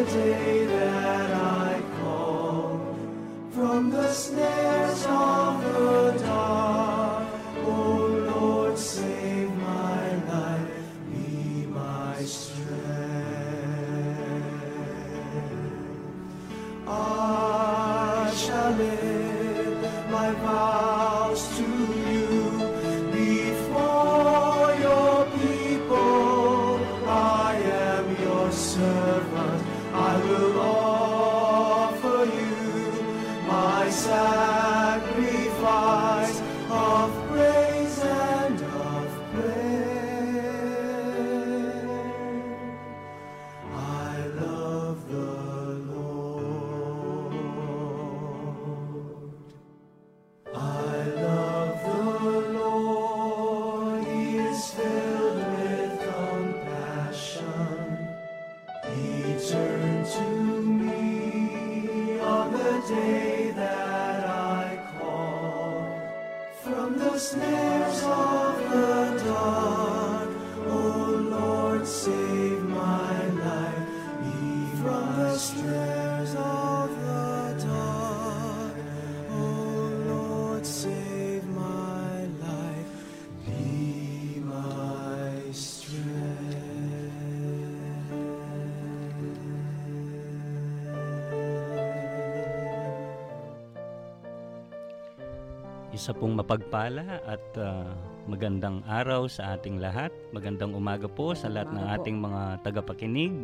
on the day Isa pong mapagpala at ah, magandang araw sa ating lahat. Magandang umaga po sa lahat ng ating mga tagapakinig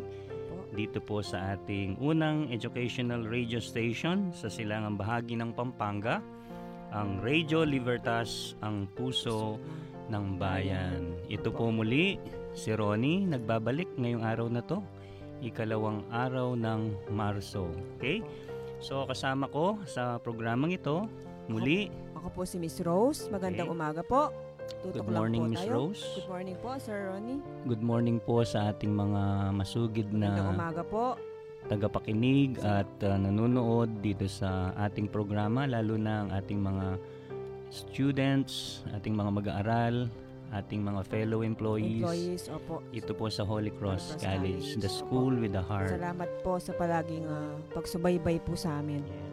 dito po sa ating unang educational radio station sa silangang bahagi ng Pampanga, ang Radio Libertas, ang puso ng bayan. Ito po muli si Ronnie nagbabalik ngayong araw na to, ikalawang araw ng Marso. Okay? So kasama ko sa programang ito muli Ako po si Miss Rose. Magandang Okay. umaga po. Tutok Good morning Miss. Rose. Good morning po, Sir Ronnie. Good morning po sa ating mga masugid Magandang na umaga po. tagapakinig at uh, nanonood dito sa ating programa lalo na ang ating mga students, ating mga mag-aaral, ating mga fellow employees. Employees, opo. Ito po sa Holy Cross Cross College, College. the school with the heart. Salamat po sa palaging ah, pagsubaybay po sa amin. Yes.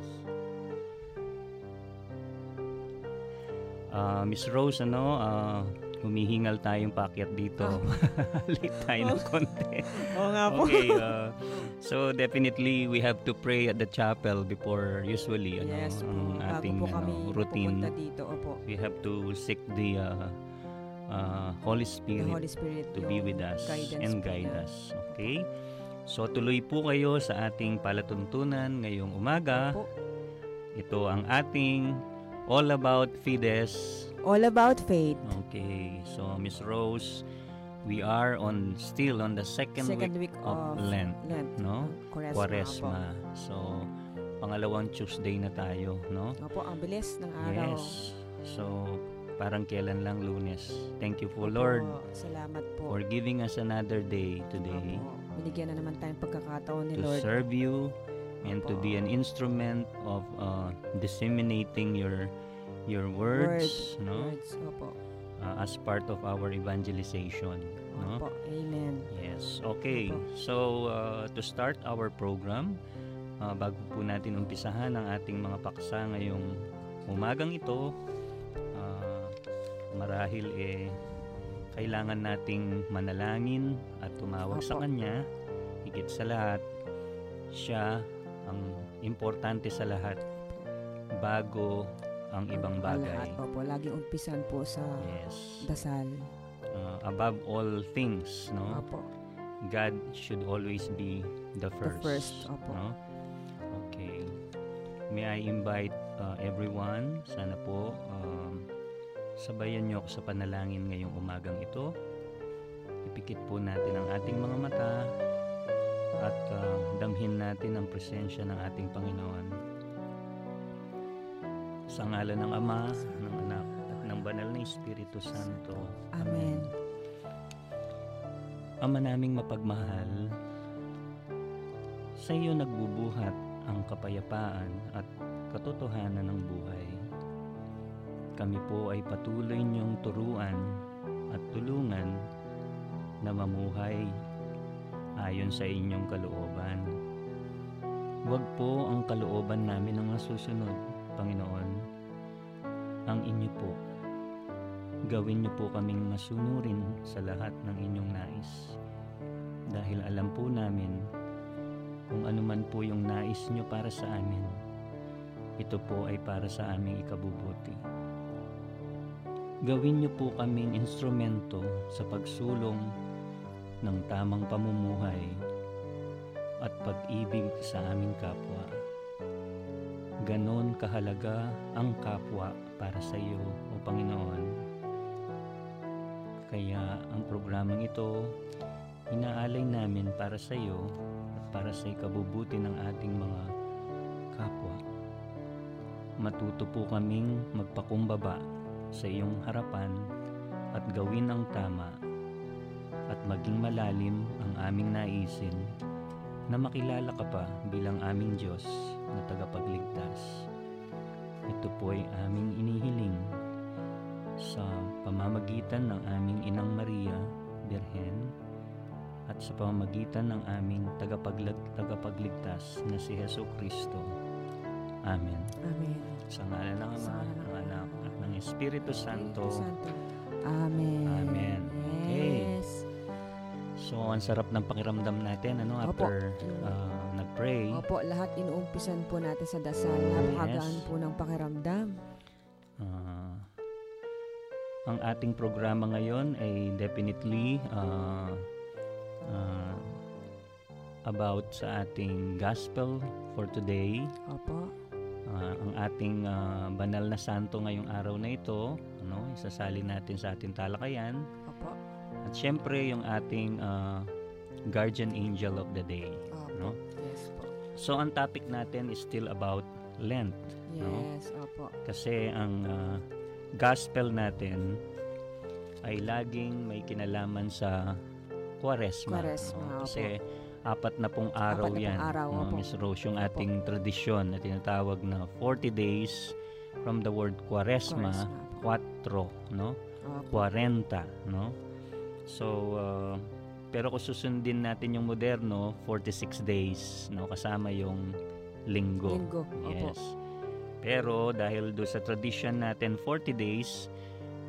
Ah, Miss Rose, ano, ah, humihingal tayong paakyat dito. Late tayo ng konti. Oo nga po. Okay, uh, so definitely we have to pray at the chapel before usually ano, yes ang ating po ano, routine. dito, opo. We have to seek the uh, uh, Holy The Spirit Holy Spirit. to be with us and guide us. Okay? So tuloy po kayo sa ating palatuntunan ngayong umaga. Opo. Ito ang ating All About Fides. All about faith. Okay, so Miss Rose, we are on still on the second, Second week, week of, of Lent, Lent. no? Quaresma. Quaresma. So, pangalawang Tuesday na tayo, no? Opo. Ang bilis ng araw. Yes. So, parang kailan lang lunes. Thank you po, Opo, Lord, Salamat po. for giving us another day today Opo. Binigyan na naman tayong pagkakataon ni to Lord. serve you and to be an instrument of uh, disseminating your your words, Word. no? Words. Opo. Uh, as part of our evangelization, no? Opo. Amen. Yes. Okay. Opo. So, uh, to start our program, uh, bago po natin umpisahan ang ating mga paksa ngayong umagang ito, uh, marahil eh, kailangan nating manalangin at tumawag sa Opo. Kanya. Higit sa lahat, siya ang importante sa lahat bago ang ibang Ang lahat, bagay. opo, laging umpisan po sa Yes. dasal. Uh, above all things, no? Opo. God should always be the The first. first, opo. No? Okay. May I invite uh, everyone, sana po, um, sabayan niyo ako sa panalangin ngayong umagang ito. Ipikit po natin ang ating mga mata at uh, damhin natin ang presensya ng ating Panginoon. Sa ngalan ng Ama, ng Anak, at ng Banal na Espiritu Santo. Amen. Ama naming mapagmahal, sa iyo nagbubuhat ang kapayapaan at katotohanan ng buhay. Kami po ay patuloy niyong turuan at tulungan na mamuhay ayon sa inyong kalooban. Huwag po ang kalooban namin ang masusunod, Panginoon. Ang inyo po. Gawin niyo po kaming masunurin sa lahat ng inyong nais. Dahil alam po namin kung ano man po yung nais niyo para sa amin. Ito po ay para sa aming ikabubuti. Gawin niyo po kaming instrumento sa pagsulong ng tamang pamumuhay at pag-ibig sa aming kapwa. Ganon kahalaga ang kapwa para sa iyo, O Panginoon. Kaya ang programang ito, inaalay namin para sa iyo at para sa ikabubuti ng ating mga kapwa. Matuto po kaming magpakumbaba sa iyong harapan at gawin ang tama at maging malalim ang aming naisin na makilala ka pa bilang aming Diyos na tagapagligtas. Ito po ay aming inihiling sa pamamagitan ng aming Inang Maria, Birhen, at sa pamamagitan ng aming tagapaglag, tagapagligtas na si Heso Kristo. Amen. Amen. Sa ngalan ng Ama, ng Anak, at ng Espiritu Santo. Santo. Amen. Amen. Okay. Yes. So, ang sarap ng pakiramdam natin, ano, Opo. after uh, nag-pray. Opo, lahat inuumpisan po natin sa dasal. Napakagaan po ng pakiramdam. Ah, ang ating programa ngayon ay definitely ah, ah, about sa ating gospel for today. Opo. Ah, ang ating ah, banal na santo ngayong araw na ito, ano, isasali natin sa ating talakayan. Opo. At syempre yung ating ah, guardian angel of the day. Opo. No? Yes po. So ang topic natin is still about Lent. No? Yes, opo. Kasi ang ah, gospel natin ay laging may kinalaman sa Quaresma. Quaresma, no? opo. Kasi apat na pong araw Apat na pong yan. araw, no? opo. Miss Rose, yung ating tradisyon na tinatawag na 40 days from the word Quaresma, Quaresma po. 4, no? Opo. 40, no? So, ah, pero kung susundin natin yung moderno, 46 days, no? Kasama yung linggo. Linggo. Opo. Yes. Pero dahil do sa tradition natin 40 days,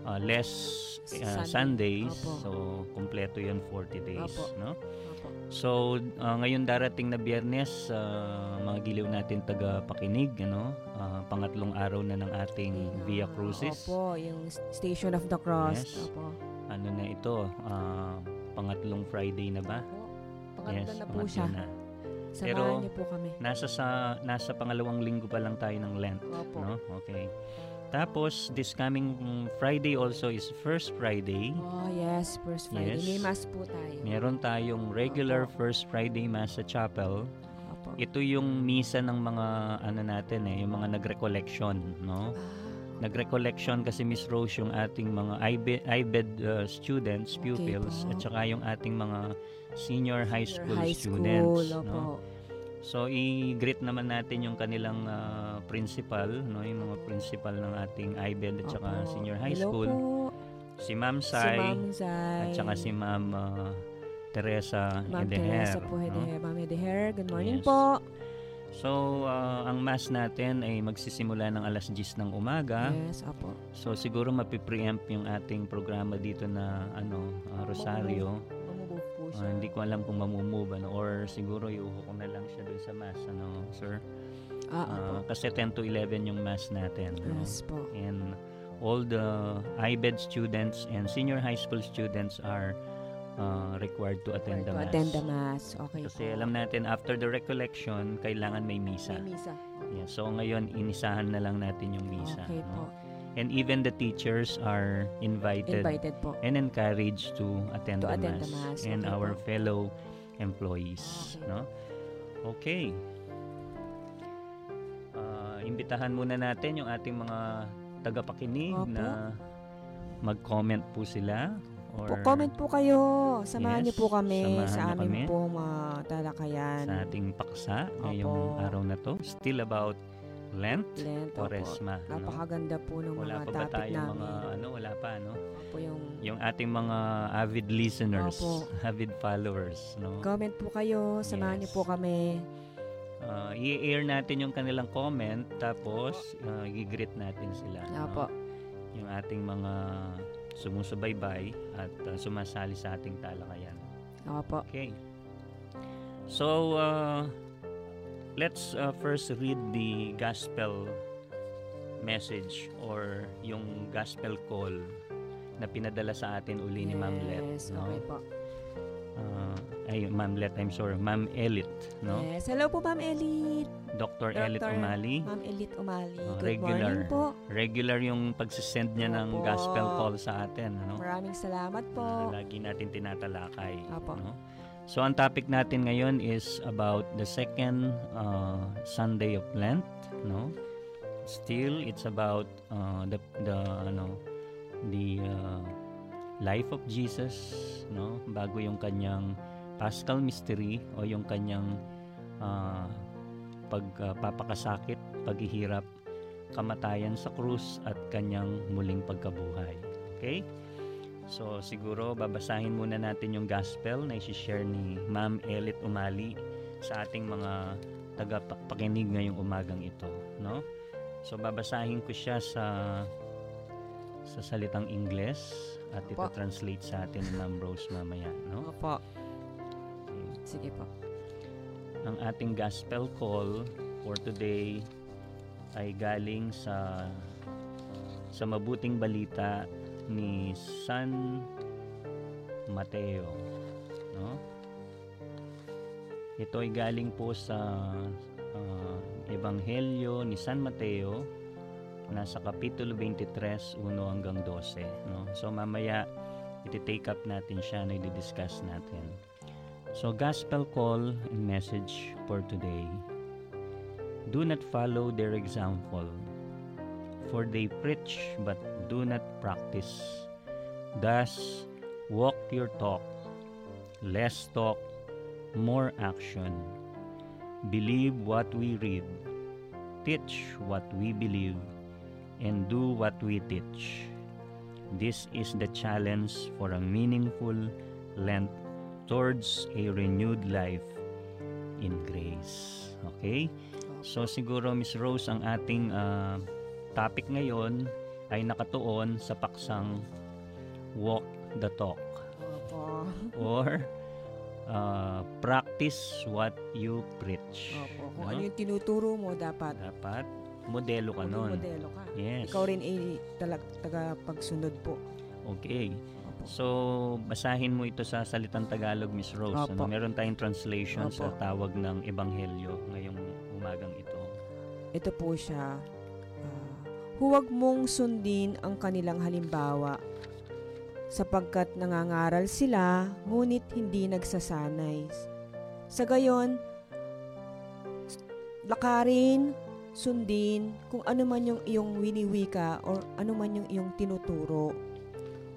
uh, less uh, Sunday. Sundays, Opo. so kumpleto 'yon 40 days, Opo. no? Opo. So uh, ngayon darating na Biyernes, uh, mga giliw natin taga-pakinig, ano? Uh, pangatlong araw na ng ating Via Ah, Crucis. Opo, yung Station of the Cross. Yes. Opo. Ano na ito? Uh, pangatlong Friday na ba? Opo. Pangatlo na po siya. na. Samahan Pero- niyo po kami. Nasa sa nasa pangalawang linggo pa lang tayo ng Lent. Opo. No? Okay. Tapos, this coming Friday also is First Friday. Oh, yes. First Friday. Yes. May mass po tayo. Meron tayong regular Opo. First Friday Mass sa chapel. Opo. Ito yung misa ng mga ano natin eh, yung mga nagrecollection, no? Ah, Nagrecollection kasi Miss Rose yung ating mga IBED, IBED uh, students, Okay pupils, po. at saka yung ating mga senior high school high students, School, no? So i-greet naman natin yung kanilang ah, principal, no, yung mga principal ng ating IBED at saka Opo. senior high Hello school. Po. Si Ma'am Si Sai Ma'am Zay. at saka si Ma'am ah, Teresa Ma'am Edeher. Teresa po, no? Edeher. Ma'am Edeher, good morning Yes. po. So ah, ang mass natin ay magsisimula ng alas 10 ng umaga. Yes, opo. So siguro mapipreempt yung ating programa dito na ano ah, Rosario. Mamumove po Ah, siya. hindi ko alam kung mamumove ano, or siguro iuho ko na lang siya dun sa mass ano, sir. Ah, Ah, opo. kasi 10 to 11 yung mass natin. no? Yes po. and all the IBED students and senior high school students are uh, required to attend to the mass. attend the mass. Okay Kasi po. alam natin after the recollection, kailangan may misa. May misa. Yeah, so ngayon inisahan na lang natin yung misa. Okay po. no? And even the teachers are invited, Invited po. and encouraged to attend, To the, attend mass, the mass. and Okay our po. fellow employees, Okay. no? Okay. Ah, imbitahan muna natin yung ating mga tagapakinig Opo. na mag-comment po sila or Po, comment po kayo. Samahan niyo Yes, po kami sa niyo aming kami. pong mga talakayan. sa ating paksa ngayong Opo. araw na to. Still about Lent, Lent. opo. Quaresma. No? Napakaganda po ng Wala mga pa topic tayo namin. mga ano, wala pa no? Po yung Yung ating mga avid listeners, Opo. avid followers, no? comment po kayo, samahan niyo Yes. po kami. Uh, i-air natin yung kanilang comment tapos uh, i-greet natin sila. no? Opo. Yung ating mga sumusubaybay at uh, sumasali sa ating talakayan. Opo. Okay. So, uh, let's uh, first read the gospel message or yung gospel call na pinadala sa atin uli ni Ma'am Let. Yes, No? okay po. Uh, ay, Ma'am Let, I'm sorry. Ma'am Elit. No? Yes. Hello po, Ma'am Elit. Dr. Elit Dr. Umali. Ma'am Elit Umali. Oh, Good regular. morning po. Regular yung pagsisend niya ng Opo. gospel call sa atin. Ano? Maraming salamat po. na lagi natin tinatalakay. Apo. No? So, ang topic natin ngayon is about the second uh, Sunday of Lent. No? Still, it's about uh, the the ano the uh, life of Jesus, no? Bago yung kanyang Paschal mystery o yung kanyang uh, pagpapakasakit, paghihirap, kamatayan sa krus at kanyang muling pagkabuhay. Okay? So siguro babasahin muna natin yung gospel na i-share ni Ma'am Elit Umali sa ating mga tagapakinig ngayong umagang ito, no? So babasahin ko siya sa sa salitang Ingles at ito Opo. translate sa atin ni Ma'am Rose mamaya, no? Opo. Okay. Sige po. Ang ating gospel call for today ay galing sa sa mabuting balita ni San Mateo, no? Ito ay galing po sa ah, Ebanghelyo ni San Mateo nasa kapitulo 23, 1 hanggang 12, no? So mamaya iti-take up natin siya na i-discuss natin. So, gospel call and message for today. Do not follow their example, for they preach but do not practice. Thus, walk your talk, less talk, more action. Believe what we read, teach what we believe, and do what we teach. This is the challenge for a meaningful Lent towards a renewed life in grace. Okay? So siguro Miss Rose ang ating ah, topic ngayon ay nakatuon sa paksang walk the talk Opo. or ah, practice what you preach. Opo. Kung No? ano yung tinuturo mo, dapat Dapat modelo ka nun. modelo ka. Yes. Ikaw rin ay talag, taga pagsunod po. Okay. Opo. So, basahin mo ito sa salitang Tagalog, Miss Rose. Opo. Ano? Meron tayong translation sa Opo. tawag ng Ebanghelyo ngayong umagang ito. Ito po siya. ah, huwag mong sundin ang kanilang halimbawa sapagkat nangangaral sila ngunit hindi nagsasanay. Sa gayon, lakarin, sundin kung ano man yung iyong winiwika or ano man yung iyong tinuturo.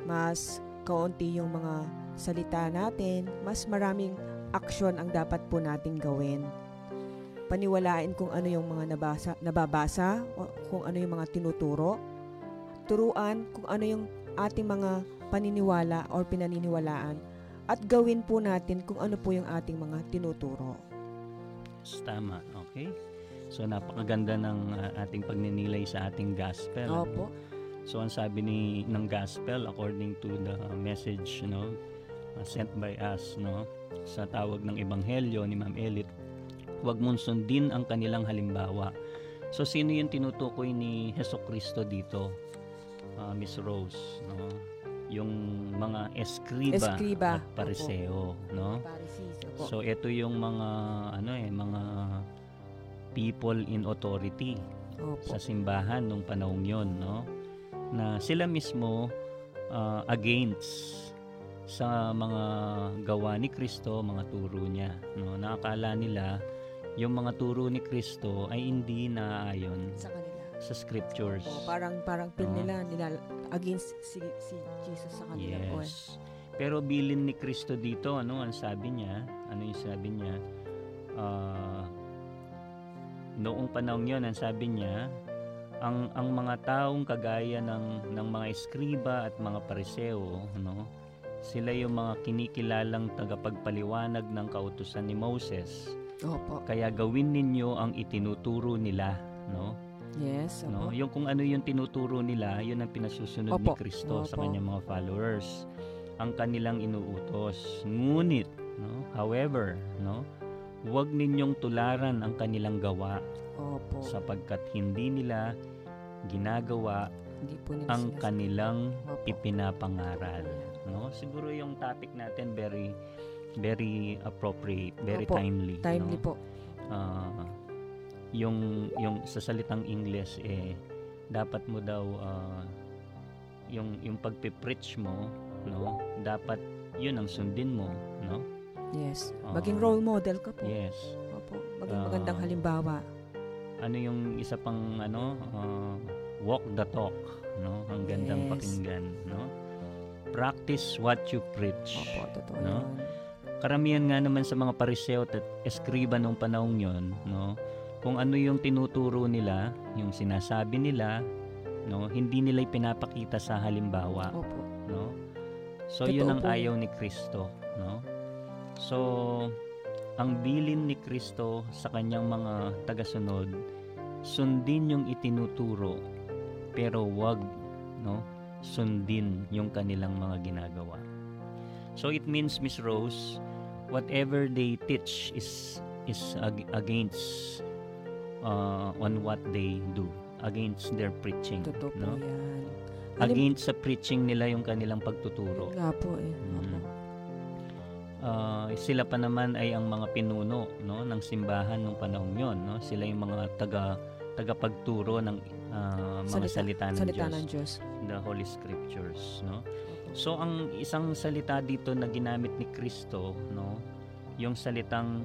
Mas kaunti yung mga salita natin, mas maraming aksyon ang dapat po nating gawin paniwalain kung ano yung mga nabasa, nababasa, o kung ano yung mga tinuturo, turuan kung ano yung ating mga paniniwala or pinaniniwalaan, at gawin po natin kung ano po yung ating mga tinuturo. Tama, okay? So, napakaganda ng uh, ating pagninilay sa ating gospel. Opo. So, ang sabi ni ng gospel according to the message, you know, uh, sent by us, no, sa tawag ng ebanghelyo ni Ma'am Elit, huwag mong sundin ang kanilang halimbawa. So, sino yung tinutukoy ni Heso Kristo dito, uh, Miss Rose, no? Yung mga eskriba, Eskriba, at pariseo, no? So ito yung mga ano eh mga people in authority Opo. sa simbahan nung panahong yon, no? Na sila mismo uh, against sa mga gawa ni Kristo, mga turo niya, no? Nakakala nila yung mga turo ni Kristo ay hindi naaayon sa kanila. sa scriptures. Opo, parang parang pin nila, nila against si, si Jesus sa kanila. Yes. Pero bilin ni Kristo dito, ano ang sabi niya? Ano yung sabi niya? Ah, noong panahon yon ang sabi niya, ang ang mga taong kagaya ng ng mga eskriba at mga pariseo, no? Sila yung mga kinikilalang tagapagpaliwanag ng kautusan ni Moses. Opo. Kaya gawin ninyo ang itinuturo nila, no? Yes, No, opo. yung kung ano yung tinuturo nila, yun ang pinasusunod ni Opo. Kristo sa Opo. kanyang mga followers. Ang kanilang inuutos. Ngunit, no, however, no, huwag ninyong tularan ang kanilang gawa Opo. sapagkat hindi nila ginagawa Hindi po nila ang kanilang Opo. ipinapangaral. No? Siguro yung topic natin very very appropriate, very Opo. timely. Timely no? po. Ah, yung yung sa salitang English eh dapat mo daw ah, yung yung pagpe-preach mo no dapat yun ang sundin mo no Yes. Ah. Maging role model ka po. yes Opo. Maging Ah. magandang halimbawa. ano yung isa pang ano ah, walk the talk no ang gandang Yes. pakinggan no practice what you preach Opo, totoo No? yan. karamihan nga naman sa mga pariseo at eskriba nung panahong yon no kung ano yung tinuturo nila yung sinasabi nila no hindi nila ipinapakita sa halimbawa Opo. no so Totoo yun ang po ayaw ni Kristo no so ang bilin ni Kristo sa kanyang mga tagasunod sundin yung itinuturo pero wag no sundin yung kanilang mga ginagawa so it means Miss Rose whatever they teach is is ag- against uh, on what they do against their preaching Totoo po no yan. Halim- against sa preaching nila yung kanilang pagtuturo nga po eh. Mm. Opo. Ah, sila pa naman ay ang mga pinuno no ng simbahan nung panahong yon no? Sila yung mga taga tagapagturo ng ah, mga salita, ng Salita Diyos. ng Diyos. the holy scriptures no? So ang isang salita dito na ginamit ni Kristo no? Yung salitang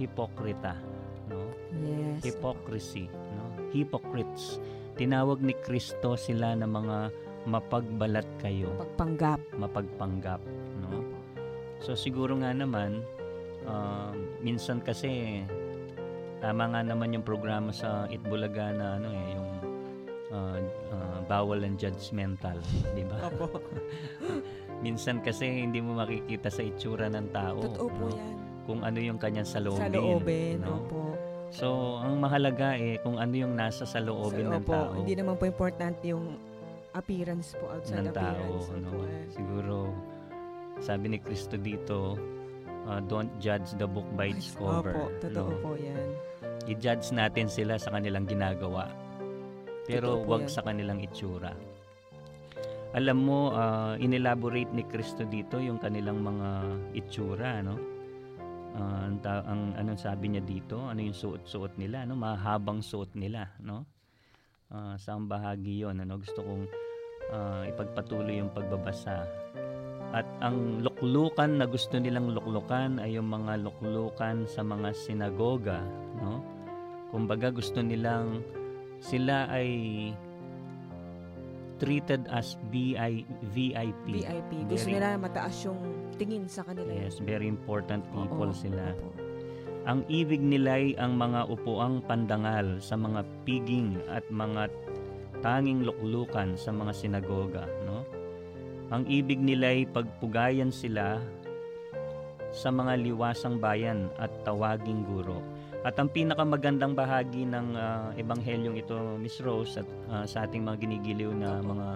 hipokrita no? Yes. hypocrisy no? Hypocrites. Tinawag ni Kristo sila na mga mapagbalat kayo. Pagpanggap. mapagpanggap. Opo. So siguro nga naman ah, minsan kasi tama nga naman yung programa sa Itbulaga na ano eh yung ah, ah, bawal and judgmental, di ba? Opo. minsan kasi hindi mo makikita sa itsura ng tao Totoo po no? yan. kung ano yung kanyang saloobin. Sa loobin. no? Opo. So ang mahalaga eh kung ano yung nasa sa loobin Sa- ng opo. tao. Hindi naman po importante yung appearance po, outside ng tao. appearance. Ano, Opo, eh. siguro, sabi ni Kristo dito, uh, don't judge the book by its cover. Opo, totoo no? po yan. I-judge natin sila sa kanilang ginagawa. Pero Totoo wag yan. sa kanilang itsura. Alam mo, uh, inelaborate ni Kristo dito yung kanilang mga itsura, no? Ah, ang, ta- ang anong sabi niya dito, ano yung suot-suot nila, no? Mahabang suot nila, no? Ah, saan bahagi 'yon, ano? Gusto kong ah, ipagpatuloy yung pagbabasa. At ang luklukan na gusto nilang luklukan ay yung mga luklukan sa mga sinagoga, no? Kumbaga gusto nilang sila ay treated as BI, VIP. VIP. Gusto Very- nila mataas yung tingin sa kanila. Yes, very important people Oo, sila. opo. Ang ibig nila ay ang mga upuang pandangal sa mga piging at mga tanging luklukan sa mga sinagoga, no? Ang ibig nila ay pagpugayan sila sa mga liwasang bayan at tawaging guro. At ang pinakamagandang bahagi ng ah, ebanghelyong ito, Miss Rose, at ah, sa ating mga ginigiliw na mga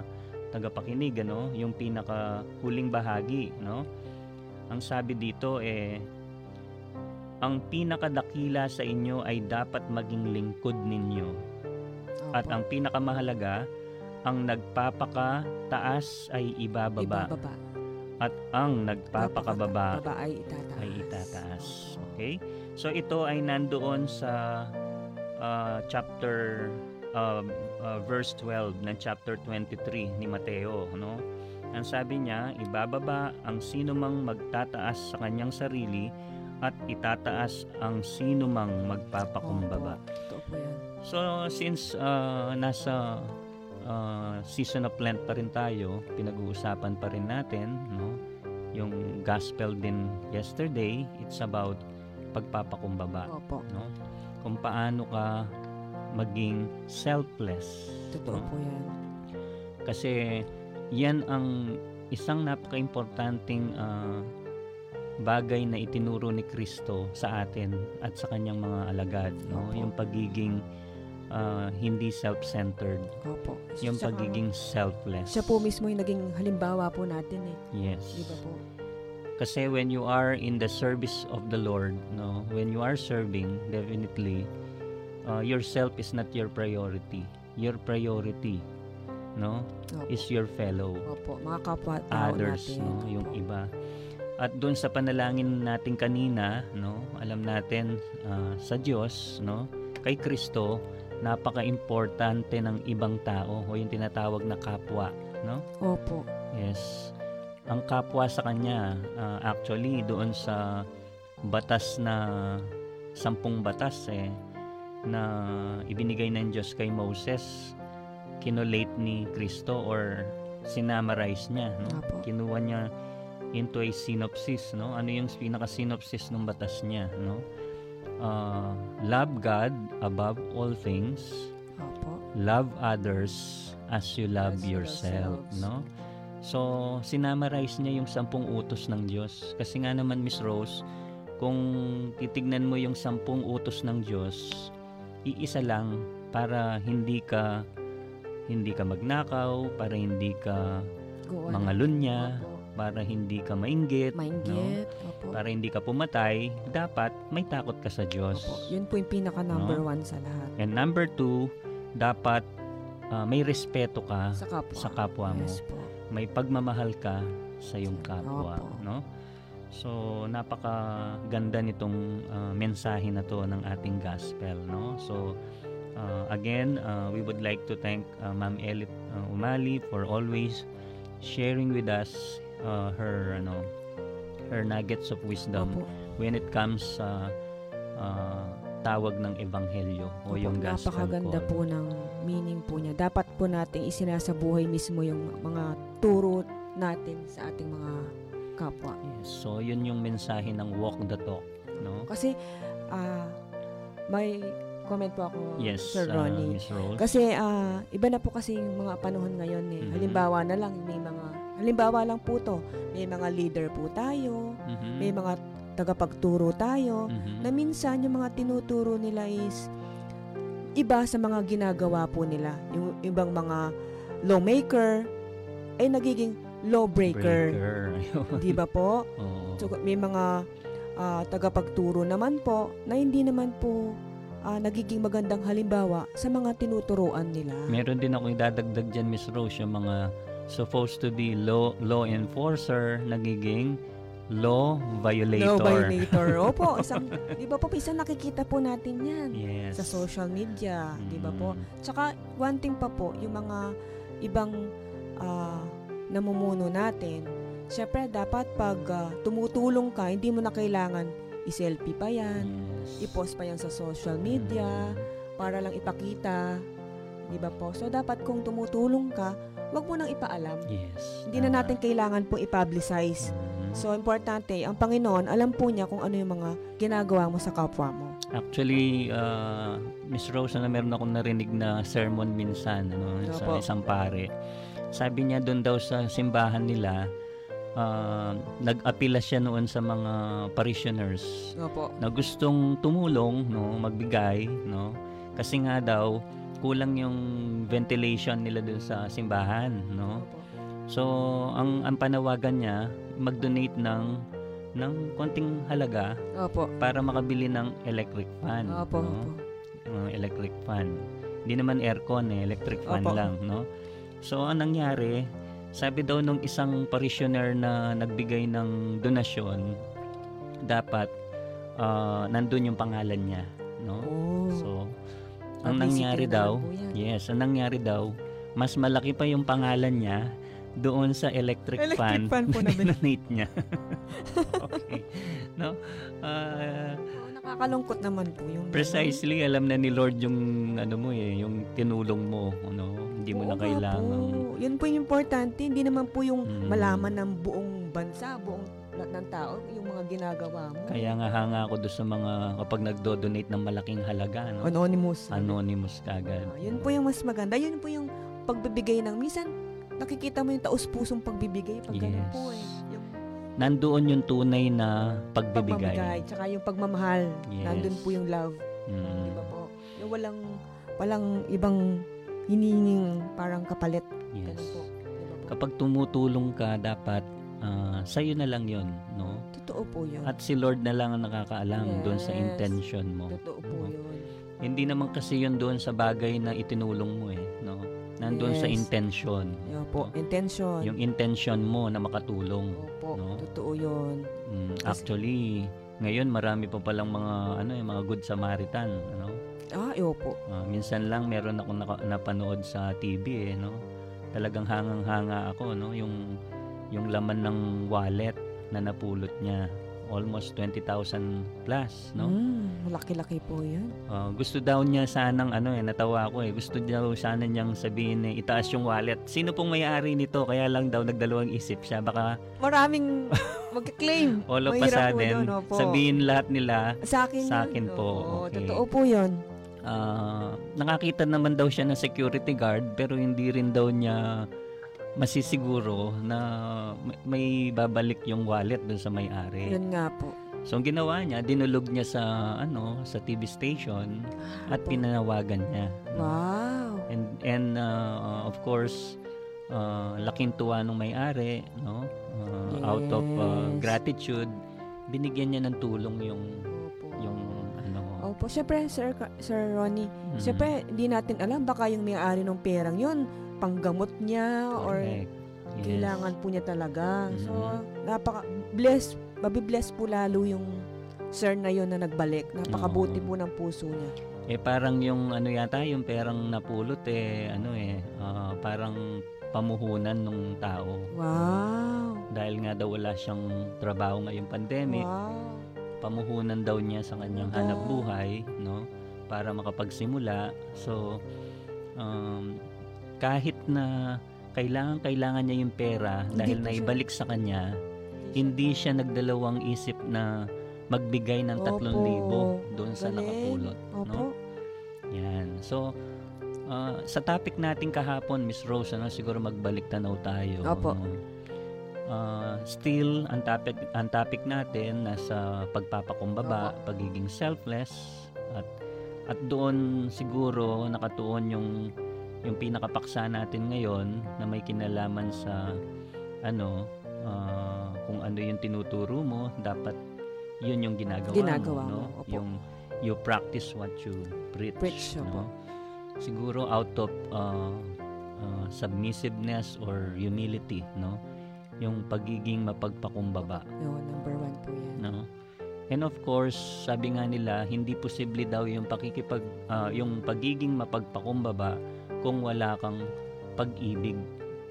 tagapakinig, ano, yung pinaka huling bahagi, no? Ang sabi dito eh ang pinakadakila sa inyo ay dapat maging lingkod ninyo. At ang pinakamahalaga, ang nagpapakataas ay ibababa. Ibababa. At ang nagpapakababa Baba ay itataas. ay itataas. Okay? So ito ay nandoon sa ah, chapter ah, ah, verse 12 ng chapter 23 ni Mateo, no? Ang sabi niya, ibababa ang sinumang magtataas sa kanyang sarili at itataas ang sinumang magpapakumbaba. Opo. Totoo po yan. So since ah, nasa ah, season of Lent pa rin tayo, pinag-uusapan pa rin natin, no? Yung gospel din yesterday, it's about pagpapakumbaba, Opo. no? Kung paano ka maging selfless. Totoo no? po yan. Kasi yan ang isang napaka-importanting ah, bagay na itinuro ni Kristo sa atin at sa kanyang mga alagad, no? Opo. Yung pagiging ah, hindi self-centered, Opo. yung Tsaka, pagiging selfless. Siya po mismo yung naging halimbawa po natin eh. Yes. Di ba po? Kasi when you are in the service of the Lord, no, when you are serving, definitely uh, yourself is not your priority. Your priority, no, Opo. is your fellow Opo. Mga kapwa others, natin. no, yung Opo. iba. At doon sa panalangin natin kanina, no, alam natin uh, sa Diyos, no, kay Kristo, napaka-importante ng ibang tao o yung tinatawag na kapwa, no? Opo. Yes. Ang kapwa sa kanya, ah, actually, doon sa batas na sampung batas eh, na ibinigay ng Diyos kay Moses, kinolate ni Kristo or sinamarize niya. No? Opo. Kinuha niya into a synopsis. No? Ano yung pinaka-synopsis ng batas niya? No? Ah, love God above all things Opo. love others as you love As yourself, yourselves. no? So, sinamarize niya yung sampung utos ng Diyos. Kasi nga naman, Miss Rose, kung titignan mo yung sampung utos ng Diyos, iisa lang para hindi ka hindi ka magnakaw, para hindi ka mangalunya, para hindi ka mainggit, Mainggit. Opo. para hindi ka pumatay, dapat may takot ka sa Diyos. Opo. Yun po yung pinaka number one sa lahat. And number two, dapat ah, may respeto ka Sa kapwa. sa kapwa mo. Yes po. May pagmamahal ka sa iyong kapwa, Opo. no? So, napakaganda nitong ah, mensahe na to ng ating gospel, no? So, ah, again, ah, we would like to thank ah, Ma'am Elit ah, Umali for always sharing with us ah, her ano her nuggets of wisdom Opo. when it comes sa ah, tawag ng ebanghelyo o Opo, yung gospel Napakaganda call. po ng meaning po niya. Dapat po nating isinasabuhay mismo yung mga turo natin sa ating mga kapwa. Yes. So, yun yung mensahe ng walk the talk, no? Kasi ah may comment po ako, Yes, Sir ah, Ronnie. Miss Rose. Kasi ah, iba na po kasi yung mga panahon ngayon eh. Mhm. Halimbawa na lang may mga halimbawa lang po to, may mga leader po tayo, Mhm. may mga tagapagturo tayo Mhm. na minsan yung mga tinuturo nila is iba sa mga ginagawa po nila. Yung ibang mga lawmaker ay nagiging lawbreaker. Di ba po? Oo. So, may mga ah, tagapagturo naman po na hindi naman po ah, nagiging magandang halimbawa sa mga tinuturuan nila. Meron din ako idadagdag dyan, Miss Rose, yung mga supposed to be law, law enforcer, nagiging law violator. Law violator. Opo, isang, di ba po, isang nakikita po natin yan Yes. sa social media, di ba po? Mm. Tsaka, one thing pa po, yung mga ibang ah, namumuno natin, syempre, dapat pag ah, tumutulong ka, hindi mo na kailangan i-selfie pa yan, Yes. i-post pa yan sa social media, para lang ipakita, di ba po? So, dapat kung tumutulong ka, wag mo nang ipaalam. Yes. Hindi na natin kailangan po i-publicize. Mhm. So, importante, ang Panginoon, alam po niya kung ano yung mga ginagawa mo sa kapwa mo. Actually, uh, Miss Rose, na meron akong narinig na sermon minsan ano, sa Opo. isang pare. Sabi niya doon daw sa simbahan nila, uh, nag-apila siya noon sa mga parishioners Opo. na gustong tumulong, no, magbigay, no. Kasi nga daw kulang yung ventilation nila doon sa simbahan, no. So, ang ang panawagan niya, mag-donate ng ng konting halaga Opo. para makabili ng electric fan. Opo. no? Opo. Uh, electric fan. Hindi naman aircon eh, electric fan Opo. lang, no? So, ang nangyari, sabi daw nung isang parishioner na nagbigay ng donasyon, dapat uh, nandun yung pangalan niya, no? Oh. So, ang nangyari daw, yes, ang nangyari daw, mas malaki pa yung pangalan niya doon sa electric, Electric fan po na bin- donate niya. okay. No? Oo, nakakalungkot naman po yung precisely alam na ni Lord yung ano mo eh, yung tinulong mo, ano, hindi mo na Oo nga kailangan. Po. Yun po yung importante. Hindi naman po yung Mm. malaman ng buong bansa, buong ng tao, yung mga ginagawa mo. Kaya nga hanga ako doon sa mga kapag nagdo-donate ng malaking halaga, no? Anonymous. Anonymous kagad. Ah, yun po yung mas maganda. Yun po yung pagbibigay ng, minsan, nakikita mo yung taus-pusong pagbibigay pag ganun Yes. po eh. Yung Nandoon yung tunay na pagmamigay, pagbibigay. tsaka yung pagmamahal. Yes. Nandun po yung love. Mm. Di ba po? Yung walang, walang ibang hininging parang kapalit. Yes. Ganun po. Di ba po? Kapag tumutulong ka, dapat ah, sa'yo na lang yon no? Totoo po yun. At si Lord na lang ang nakakaalam doon sa Yes. intention mo. Totoo po Oo. yun. Hindi naman kasi yun doon sa bagay na itinulong mo eh, no? Nandun sa Yes. intention. Yun po. Intention. Yung intention mo na makatulong. Opo. no? Totoo yun. Mm, actually, ngayon marami pa palang mga ano, yung mga good Samaritan, ano? Ah, opo. Ah, minsan lang meron akong naka, napanood sa TV eh, no? Talagang hangang-hanga ako, no? Yung yung laman ng wallet na napulot niya almost 20,000 plus, no? Mm, malaki-laki po yan. Ah, gusto daw niya sanang ano eh, natawa ako eh. Gusto daw sana niyang sabihin eh, itaas yung wallet. Sino pong may-ari nito? Kaya lang daw nagdalawang isip siya. Baka Maraming mag-claim. all of a sudden, yun, sabihin lahat nila, Sa akin Sa yun. akin po, Oo, okay. Totoo po yun. ah, nakakita naman daw siya ng security guard pero hindi rin daw niya masisiguro na may- babalik yung wallet dun sa may-ari. Yun nga po. So ang ginawa niya, dinulog niya sa ano, sa TV station at pinanawagan niya. Wow. And and uh, of course, uh, laking tuwa nung may-ari, no? Uh, out of uh, Yes. gratitude, binigyan niya ng tulong yung Opo. yung ano. Opo. Siyempre, Sir, Sir Ronnie, mm, siyempre, hindi natin alam. Baka yung may-ari ng perang yun, panggamot niya or correct. Yes. kailangan po niya talaga. So, Mhm. napaka-bless, mabibless po lalo yung sir na yun na nagbalik. Napakabuti Oo. po ng puso niya. Eh parang yung ano yata, yung perang napulot eh ano eh, ah, parang pamuhunan ng tao. Wow. Dahil nga daw wala siyang trabaho ngayong pandemic, Wow. pamuhunan daw niya sa kanyang Oh. hanap buhay, no? Para makapagsimula. So, um, kahit na kailangan kailangan niya yung pera Hindi dahil siya- naibalik sa kanya, hindi siya nagdalawang isip na magbigay ng 3,000 doon sa nakapulot, Opo. no? Yan. So, ah, sa topic natin kahapon, Miss Rose, ano, siguro magbalik tanaw tayo. Opo. no? Ah, still, ang topic, ang topic natin nasa pagpapakumbaba, pagiging selfless, at at doon siguro nakatuon yung yung pinakapaksa natin ngayon na may kinalaman sa ano ah, kung ano yung tinuturo mo dapat yun yung ginagawa, Ginagawa mo, no? mo, opo. yung you practice what you preach, Preach, opo. no? siguro out of ah, ah, submissiveness or humility no yung pagiging mapagpakumbaba Yun, number one po yan. no and of course sabi nga nila hindi posible daw yung pakikipag ah, yung pagiging mapagpakumbaba kung wala kang pag-ibig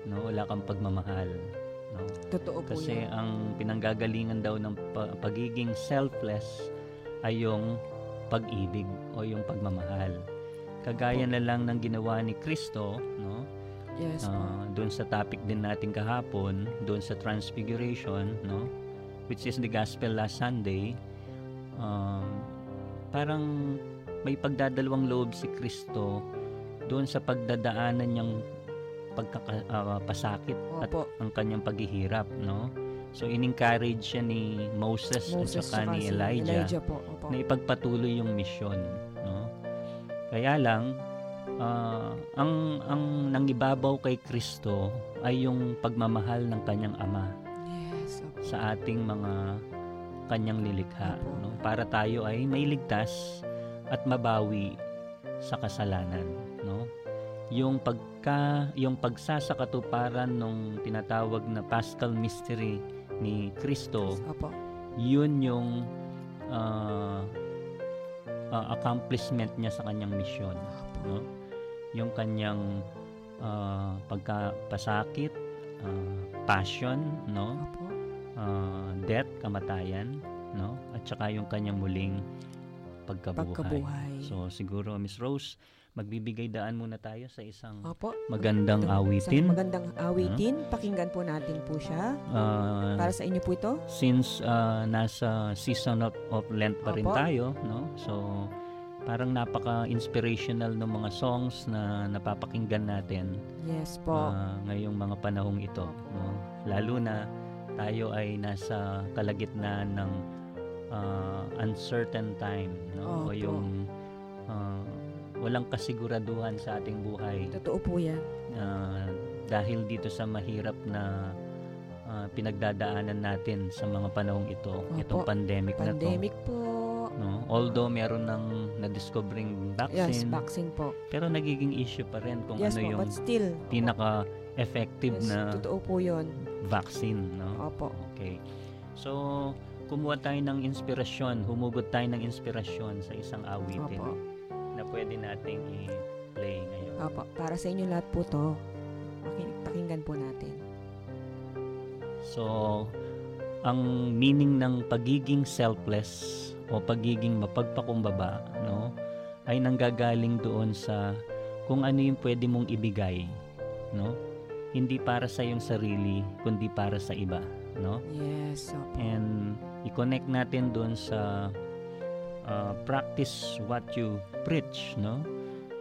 no wala kang pagmamahal no Totoo po kasi yan. ang pinanggagalingan daw ng pa- pagiging selfless ay yung pag-ibig o yung pagmamahal kagaya na lang ng ginawa ni Kristo no Yes po. Ah, doon sa topic din natin kahapon, doon sa transfiguration, no? Which is the gospel last Sunday. Um, parang may pagdadalawang loob si Kristo doon sa pagdadaanan niyang pagkapasakit at Opo. ang kanyang paghihirap, no? So in-encourage siya ni Moses, Moses at saka ni si Elijah Elijah po. Opo. na ipagpatuloy yung misyon no kaya lang ah, ang ang nangibabaw kay Kristo ay yung pagmamahal ng kanyang ama Yes. Opo. sa ating mga kanyang lilikha Opo. no para tayo ay may ligtas at mabawi sa kasalanan yung pagka yung pagsasakatuparan nung tinatawag na Paschal mystery ni Kristo Opo. yun yung ah, ah, accomplishment niya sa kanyang misyon no yung kanyang ah, pagkapasakit ah, passion no Opo. Ah, death kamatayan no at saka yung kanyang muling pagkabuhay, Pagkabuhay. so siguro Miss Rose magbibigay daan muna tayo sa isang Opo. magandang Sa awitin. magandang awitin. Pakinggan po natin po siya. Ah, Para sa inyo po ito. since ah, nasa season of, of Lent pa rin Opo. tayo, no? So, parang napaka-inspirational ng mga songs na napapakinggan natin Yes po. ah, ngayong mga panahong ito, no? Lalo na tayo ay nasa kalagitnaan ng ah, uncertain time, no? O Opo. yung ah, walang kasiguraduhan sa ating buhay Totoo po yan. ah, dahil dito sa mahirap na ah, pinagdadaanan natin sa mga panahong ito, Opo. itong pandemic, Pandemic na po. to. No? Although meron ng na-discovering Yes, vaccine, vaccine po. pero nagiging issue pa rin kung yes ano po, yung still. pinaka-effective yes, na Totoo po yun. vaccine. No? Opo. Okay. So, kumuha tayo ng inspirasyon, humugot tayo ng inspirasyon sa isang awitin Opo. Pwede nating i-play ngayon. Opo. Para sa inyo lahat po to. Paking- Pakinggan po natin. So, ang meaning ng pagiging selfless o pagiging mapagpakumbaba, no, ay nanggagaling doon sa kung ano yung pwede mong ibigay, no? Hindi para sa iyong sarili, kundi para sa iba, no? Yes. Opo. And i-connect natin doon sa uh, practice what you preach, no?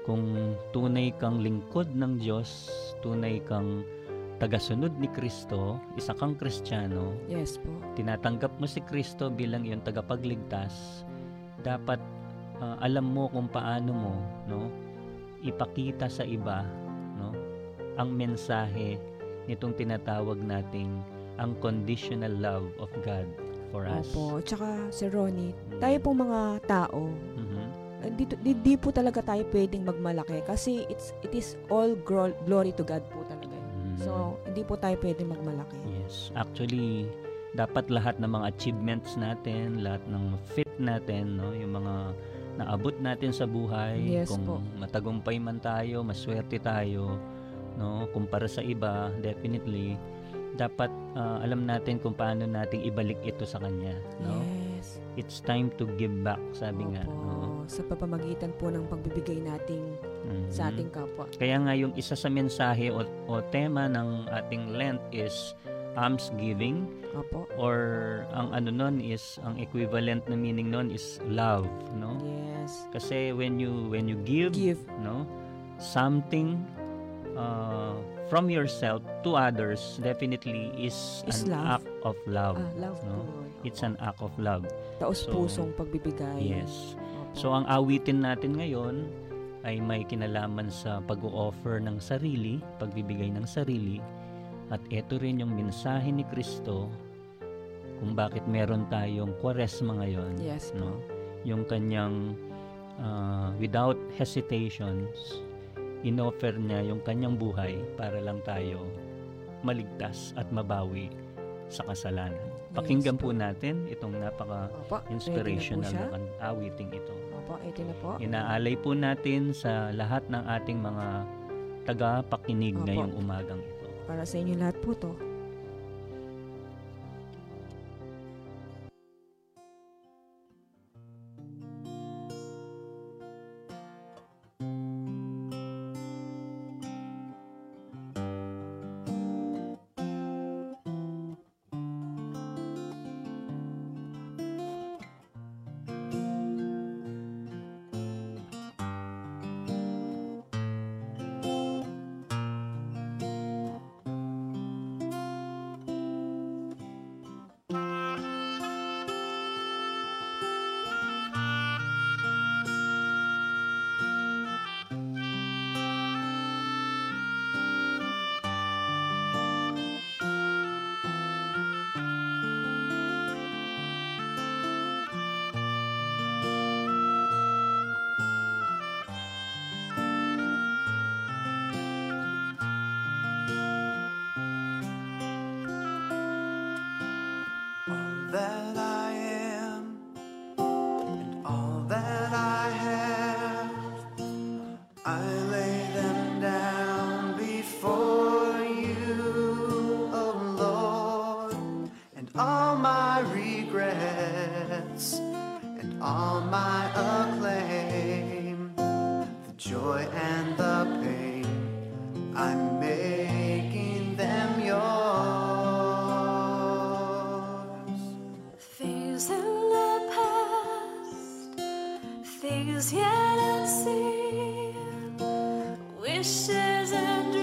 Kung tunay kang lingkod ng Diyos, tunay kang tagasunod ni Kristo, isa kang Kristiyano, Yes po. tinatanggap mo si Kristo bilang iyong tagapagligtas, dapat uh, alam mo kung paano mo, no, ipakita sa iba, no, ang mensahe nitong tinatawag nating ang conditional love of God for us. Opo. Tsaka, Sir Ronnie, Mm. tayo pong mga tao, Mhm. eh, dito, di, di po talaga tayo pwedeng magmalaki kasi it's it is all gro- glory to God po talaga. eh. Mm. So, hindi po tayo pwedeng magmalaki. Yes, actually dapat lahat ng mga achievements natin, lahat ng fit natin, no, yung mga naabot natin sa buhay, Yes kung po. matagumpay man tayo, maswerte tayo, no, kumpara sa iba, definitely dapat ah, alam natin kung paano nating ibalik ito sa kanya, no? Yes. It's time to give back, sabi nga, Opo. no. Sa papamagitan po ng pagbibigay nating Mhm. sa ating kapwa. Kaya nga yung isa sa mensahe o, o tema ng ating Lent is almsgiving Opo. or ang ano nun is ang equivalent na meaning nun is love no Yes. kasi when you when you give, Give. no something uh, from yourself to others definitely is, Is an love. act of love Ah, love no? it's an act of love. Taos so- pusong pagbibigay. yes. So ang awitin natin ngayon ay may kinalaman sa pag-o-offer ng sarili pagbibigay ng sarili. At ito rin yung mensahe ni Kristo kung bakit meron tayong kwaresma ngayon Yes no? yung kanyang ah, without hesitations inoffer niya yung kanyang buhay para lang tayo maligtas at mabawi sa kasalanan. Pakinggan po natin itong napaka Opo. inspirational Ready na awiting ito. Opo, ito na po. Inaalay po natin sa lahat ng ating mga tagapakinig Opo. ngayong umagang ito. Para sa inyo lahat po to. Things yet unseen, wishes and dreams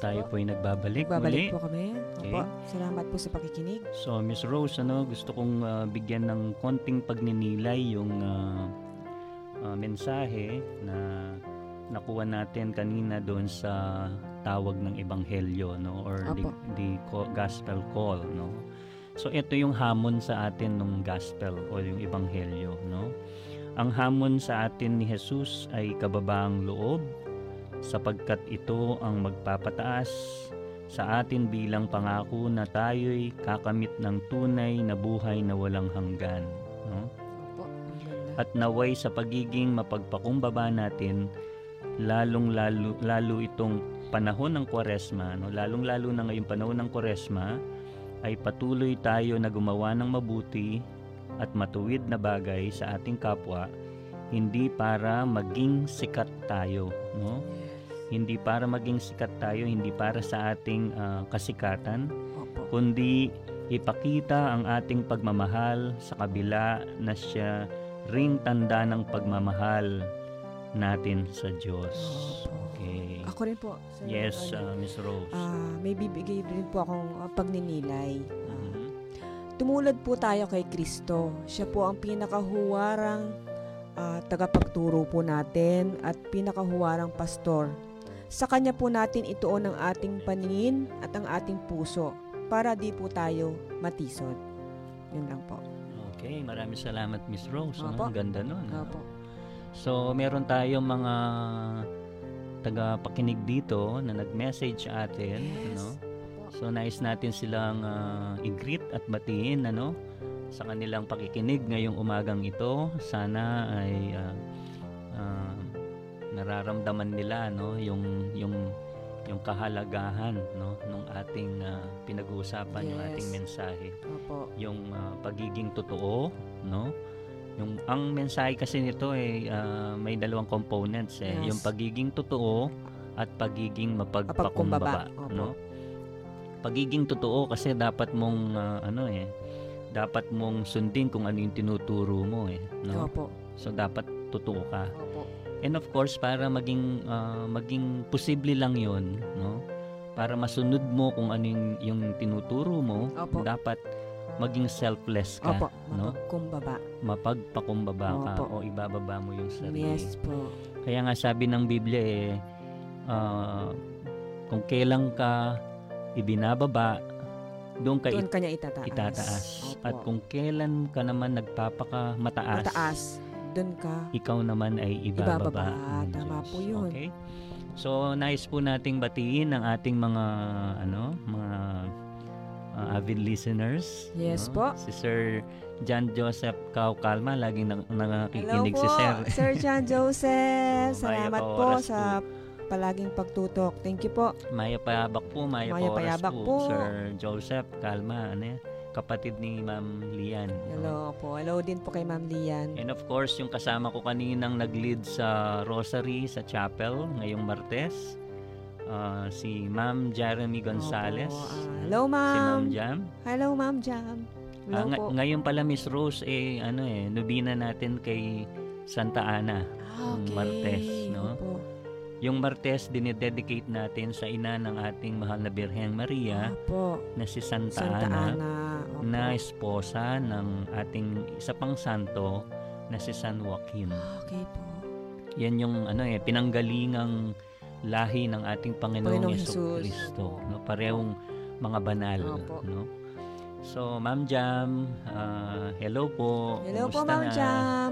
tayo po ay nagbabalik, Babalik muli. po kami. Okay. Opo. Salamat po sa pakikinig. So Miss Rose, ano, gusto kong ah, bigyan ng konting pagninilay yung ah, ah, mensahe na nakuha natin kanina doon sa tawag ng ebanghelyo no or the, the co- gospel call no. So ito yung hamon sa atin ng gospel o yung ebanghelyo no. Ang hamon sa atin ni Jesus ay kababaang loob sapagkat ito ang magpapataas sa atin bilang pangako na tayo'y kakamit ng tunay na buhay na walang hanggan. No? At naway sa pagiging mapagpakumbaba natin, lalong lalo, lalo itong panahon ng kwaresma, no? lalong lalo na ngayong panahon ng kwaresma, ay patuloy tayo na gumawa ng mabuti at matuwid na bagay sa ating kapwa, hindi para maging sikat tayo, no? Hindi para maging sikat tayo, hindi para sa ating ah, kasikatan, Opo. kundi ipakita ang ating pagmamahal sa kabila na siya ring tanda ng pagmamahal natin sa Diyos. Okay. Ako rin po. Sir Yes, uh, Miss Rose. Ah, may bibigay rin po akong pagninilay. Mhm. Tumulad po tayo kay Kristo. Siya po ang pinakahuwarang ah, tagapagturo po natin at pinakahuwarang pastor. Sa Kanya po natin ituon ang ating paningin at ang ating puso para di po tayo matisod. Yun lang po. Okay, maraming salamat Miss Rose. Opo. Ang ganda nun. no? Opo. So, meron tayong mga tagapakinig dito na nag-message sa atin, Yes. no? So, nais natin silang ah, i-greet at batiin, ano, sa kanilang pakikinig ngayong umagang ito. Sana ay ah, ah, nararamdaman nila, no, yung yung yung kahalagahan, no, nung ating ah, pinag-uusapan, yung Yes. ating mensahe Opo. yung ah, pagiging totoo, no? Yung ang mensahe kasi nito ay ah, may dalawang components eh, Yes. yung pagiging totoo at pagiging mapagpakumbaba, no? Pagiging totoo kasi dapat mong ah, ano eh, dapat mong sundin kung ano yung tinuturo mo eh, no? Opo. So dapat totoo ka. Opo. And of course, para maging ah, maging posible lang 'yon, no? Para masunod mo kung ano yung, yung tinuturo mo, Opo. dapat maging selfless ka, Opo. no? Mapagkumbaba. Mapagpakumbaba ka Opo. o ibababa mo yung sarili. Yes po. Kaya nga sabi ng Biblia eh ah, kung kailan ka ibinababa, doon ka Doon it- kanya itataas. itataas. Opo. At kung kailan ka naman nagpapaka mataas, mataas, doon ka ikaw naman ay ibababa. Ibababa. ng Tama Diyos. po yun. Okay? So, nais po nating batiin ang ating mga ano, mga uh, avid listeners. Yes no? po. Si Sir John Joseph Cao Calma, laging nang, Hello nangakikinig po, si Sir. Sir John Joseph. Maya Salamat po sa palaging pagtutok. Thank you po. Maya Payabak po, Maya, Maya Payabak po, po. Sir Joseph Calma, ano yan? Kapatid ni Ma'am Lian. Hello po. Hello din po kay Ma'am Lian. And of course, yung kasama ko kaninang nag-lead sa Rosary sa chapel ngayong Martes, ah, si Ma'am Jeremy Gonzales. Opo. Ah, hello, Si Ma'am Ma'am. Jam. Hello, Ma'am Jam. Hello Ah, nga- po. ngayon pala Miss Rose eh ano eh nobina natin kay Santa Ana. Ah, okay. Martes, no? Opo. Yung Martes dinededicate natin sa ina ng ating mahal na Birheng Maria Opo. na si Santa, Santa Ana, Ana. Opo. na esposa ng ating isa pang santo na si San Joaquin. Okay po. Yan yung ano eh pinanggalingang lahi ng ating Panginoong Panginoong Yeso. Kristo, no? Parehong mga banal, Opo. no? So, Ma'am Jam, ah, hello po. Hello po, Kumusta Ma'am na? Jam.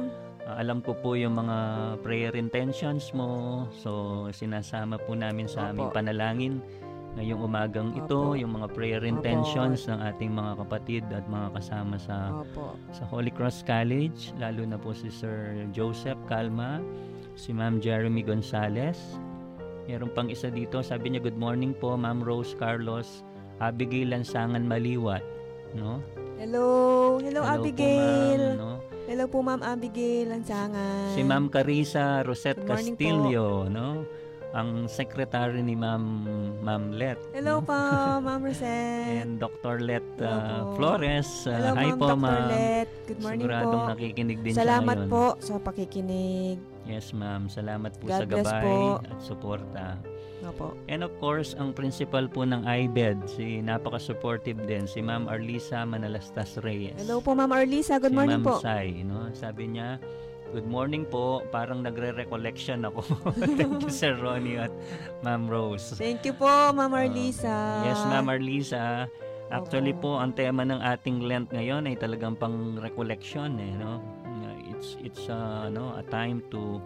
Ah, alam ko po yung mga prayer intentions mo. So, sinasama po namin sa Opo. aming panalangin ngayong umagang ito, Opo. yung mga prayer intentions ng ating mga kapatid at mga kasama sa Opo. sa Holy Cross College, lalo na po si Sir Joseph Calma, si Ma'am Jeremy Gonzales. Meron pang isa dito, sabi niya, Good morning po, Ma'am Rose Carlos, Abigail Lansangan Maliwat. No? Hello. Hello, po, Abigail. ma'am, no? Hello po, Ma'am Abigail Lansangan. Si Ma'am Carissa Rosette Castillo, no? Ang secretary ni Ma'am Ma'am Let. Hello no? po, Ma'am Rosette. And Dr. Let uh, po. Flores. Uh, Hello, hi po, Dr. ma'am. Let. Good morning Siguradong po. nakikinig din siya Salamat ngayon. po sa pakikinig. Yes, ma'am. Salamat po God sa gabay po. at suporta. Opo. And of course, ang principal po ng IBED, si napaka-supportive din, si Ma'am Arlisa Manalastas Reyes. Hello po, Ma'am Arlisa. Good si morning Ma'am po. Sai, no? Sabi niya, Good morning po. Parang nagre-recollection ako. Thank you, Sir Ronnie at Ma'am Rose. Thank you po, Ma'am Ah, Arlisa. Yes, Ma'am Arlisa. Actually Opo. po, ang tema ng ating Lent ngayon ay talagang pang recollection eh, no? It's it's uh, no, a time to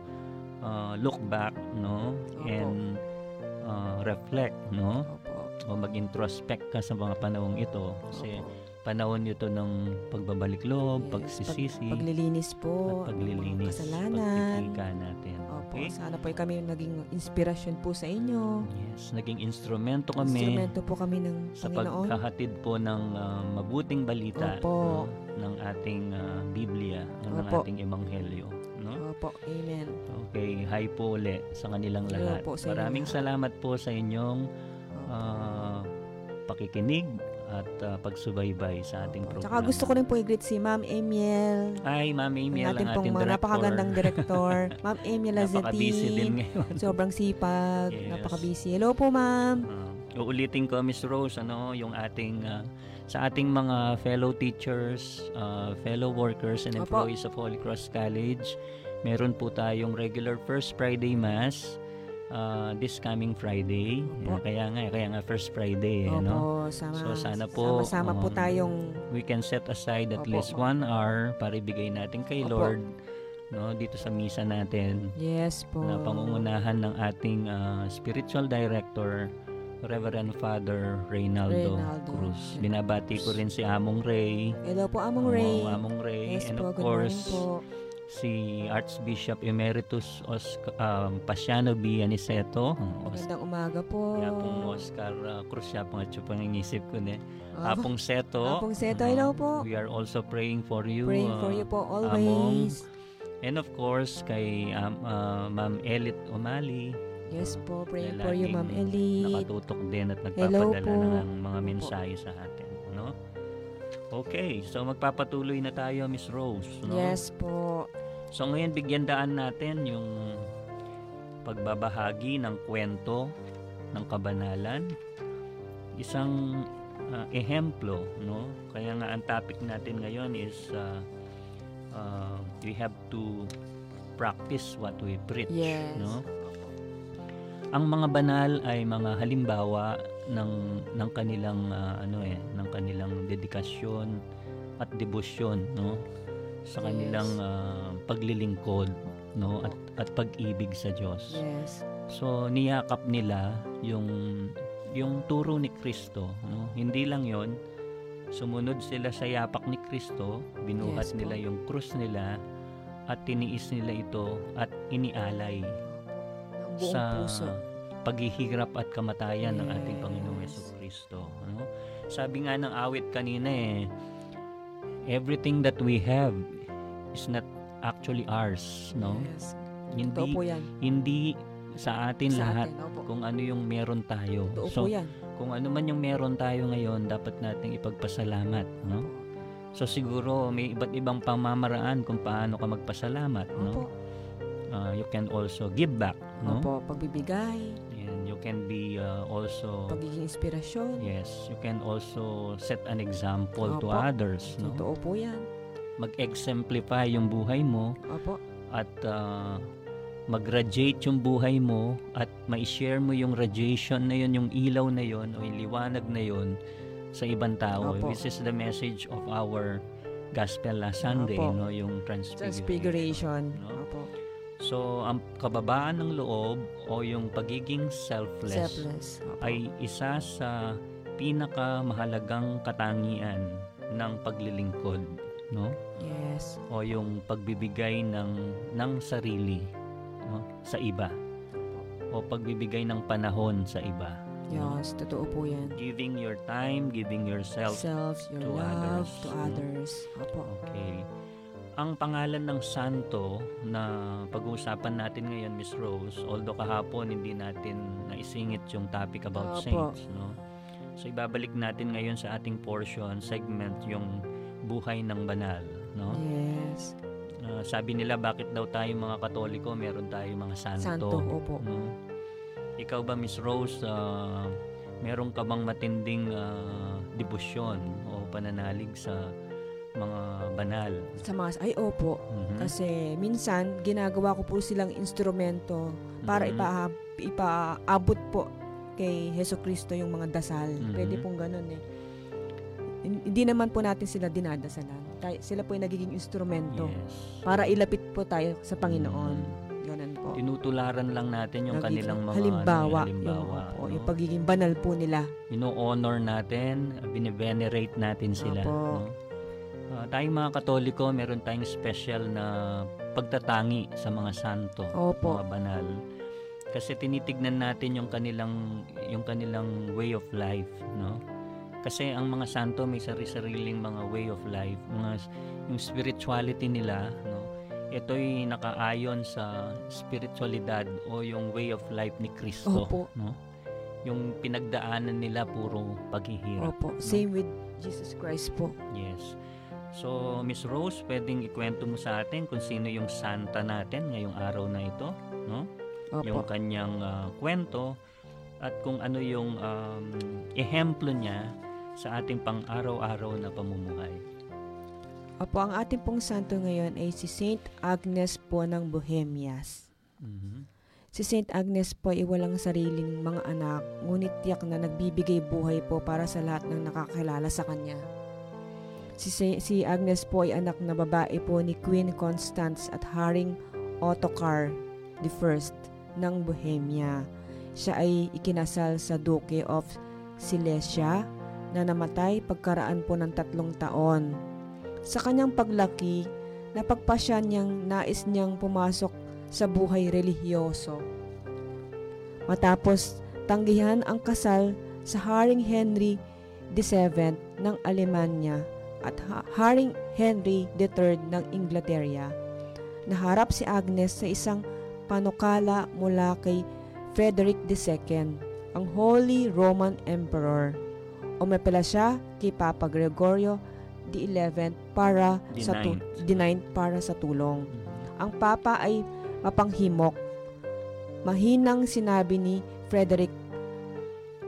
uh, look back, no? Opo. And uh, reflect, no? Opo. O mag-introspect ka sa mga panahong ito kasi Opo. panahon ito ng pagbabalik loob, Yes, pagsisisi, Pag, paglilinis at po. mga paglilinis, Kasalanan. natin. Opo. Okay? Sana po kami naging inspirasyon po sa inyo. Yes, naging instrumento kami Instrumento po kami ng sa Panginoon. pagkahatid po ng uh, mabuting balita Opo. no, ng ating uh, Biblia, ng Opo. ating ebanghelyo? Opo. Amen. Okay, hi po uli sa kanilang lahat. po sa Maraming lahat. salamat po sa inyong Opo. uh, pakikinig at ah, pagsubaybay sa ating Opo. programa. Tsaka gusto ko rin po i-greet si Ma'am Emiel. Ay, Ma'am Amy, Ang ating pong ating director. napakagandang director. Ma'am Emiel Napaka-busy din ngayon. Sobrang sipag, Yes. napaka-busy. Hello po, ma'am. Uh, uulitin ko, Miss Rose, ano, yung ating, ah, sa ating mga fellow teachers, ah, fellow workers and Opo. employees of Holy Cross College, meron po tayong regular First Friday Mass ah, this coming Friday. Opo. Kaya nga, kaya nga First Friday, eh, no? Opo, sama, So, sana po, sama-sama po um, tayong We can set aside at Opo. least one hour para ibigay natin kay Opo. Lord, no, dito sa misa natin yes po. na pangungunahan ng ating ah, spiritual director Reverend Father Reynaldo, Reynaldo. Cruz. Binabati ko rin si Among Ray. Hello po, Among Ray. Among Ray. Yes and po, of course, po. Si Archbishop Emeritus Oscar, um, Pasiano B. Aniceto. Os- Magandang umaga po. Kaya pong Oscar uh, Cruz siya pong at pang ingisip ko ne. Ah, Apong Seto. Apong Seto, uh, hello po. We are also praying for you. Praying uh, for you po Among. always. And of course, kay um, uh, Ma'am Elit Omali. Yes po, praying na for you, Ma'am Elite. Nakatutok din at nagpapadala ng mga mensahe sa atin. No? Okay, so magpapatuloy na tayo, Miss Rose. No? Yes po. So ngayon, bigyan daan natin yung pagbabahagi ng kwento ng kabanalan. Isang uh, ehemplo, no? Kaya nga ang topic natin ngayon is uh, uh, we have to practice what we preach, Yes. no? Ang mga banal ay mga halimbawa ng ng kanilang uh, ano eh, ng kanilang dedikasyon at debosyon, no? Sa Yes. kanilang uh, paglilingkod, no? At at pag-ibig sa Diyos. Yes. So niyakap nila yung yung turo ni Kristo, no? Hindi lang 'yon. Sumunod sila sa yapak ni Kristo, binuhat Yes po. nila yung krus nila at tiniis nila ito at inialay sa puso. paghihirap at kamatayan ng ating Yes. Panginoong Yeso Kristo. Ano? Sabi nga ng awit kanina eh, everything that we have is not actually ours, no? Yes. Hindi po yan. hindi sa atin Sa lahat atin, opo. kung ano yung meron tayo. Totoo So, po yan. kung ano man yung meron tayo ngayon, dapat nating ipagpasalamat, no? So siguro may iba't ibang pamamaraan kung paano ka magpasalamat, Opo. no? Uh, you can also give back, no? Opo, pagbibigay, can be uh, also pagiging inspirasyon. Yes, you can also set an example to Opo. others, no? Totoo po yan. Mag-exemplify yung buhay mo Opo. at uh, mag-radiate yung buhay mo at ma-share mo yung radiation na yun, yung ilaw na yun o yung liwanag na yun sa ibang tao. Opo. This is the message of our gospel last Sunday, Opo. no? Yung transfiguration. Transfiguration. no? Opo. So, ang kababaan ng loob o yung pagiging selfless, Selfless. Opo. ay isa sa pinakamahalagang katangian ng paglilingkod, no? Yes. O yung pagbibigay ng ng sarili, no? sa iba. O pagbibigay ng panahon sa iba. no? Yes, totoo po yan. Giving your time, giving yourself. Self, your to love others, to no? others. Opo. Okay. Ang pangalan ng santo na pag-uusapan natin ngayon, Miss Rose, although kahapon hindi natin naisingit yung topic about Opo. saints, no? So ibabalik natin ngayon sa ating portion, segment, yung buhay ng banal, no? Yes. Uh, sabi nila bakit daw tayo mga Katoliko meron tayo mga santo. Santo, opo. no? Ikaw ba Miss Rose, uh, meron ka bang matinding uh, debosyon o pananalig sa mga banal? Sa mga, ay opo. Mhm. Kasi minsan, ginagawa ko po silang instrumento para Mhm. ipa, ipaabot po kay Heso Kristo yung mga dasal. Mhm. Pwede pong ganun eh. Hin- Hindi naman po natin sila dinadasalan. Sila po yung nagiging instrumento Yes. para ilapit po tayo sa Panginoon. Mhm. Ganun po. Tinutularan lang natin yung Nagiging kanilang mga halimbawa, ano, halimbawa yung, opo, no? yung pagiging banal po nila. Ino-honor natin, bine-venerate natin sila. Opo. No? Ah, tayong mga Katoliko, meron tayong special na pagtatangi sa mga santo, Opo. mga banal. Kasi tinitignan natin yung kanilang yung kanilang way of life, no? Kasi ang mga santo may sari-sariling mga way of life, mga yung spirituality nila, no? Ito'y nakaayon sa spiritualidad o yung way of life ni Kristo, Opo. no? yung pinagdaanan nila puro paghihirap. Opo. Same with Jesus Christ po. Yes. So, Miss Rose, pwedeng ikwento mo sa atin kung sino yung santa natin ngayong araw na ito, no? Yung Opo. kanyang ah, kwento at kung ano yung um, ehemplo niya sa ating pang-araw-araw na pamumuhay. Opo, ang ating pong santo ngayon ay si Saint Agnes po ng Bohemias. Mhm. Si Saint Agnes po ay walang sariling mga anak, ngunit tiyak na nagbibigay buhay po para sa lahat ng nakakilala sa kanya. Si, si Agnes po ay anak na babae po ni Queen Constance at Haring Ottokar I ng Bohemia. Siya ay ikinasal sa Duke of Silesia na namatay pagkaraan po ng tatlong taon. Sa kanyang paglaki, napagpasya niyang nais niyang pumasok sa buhay relihiyoso. Matapos tanggihan ang kasal sa Haring Henry VII ng Alemanya at Ha- Haring Henry III ng Inglaterra, naharap si Agnes sa isang panukala mula kay Frederick II, ang Holy Roman Emperor. Umapela siya kay Papa Gregorio XI para The sa tu- the ninth para sa tulong. Mhm. Ang Papa ay mapanghimok. Mahinang sinabi ni Frederick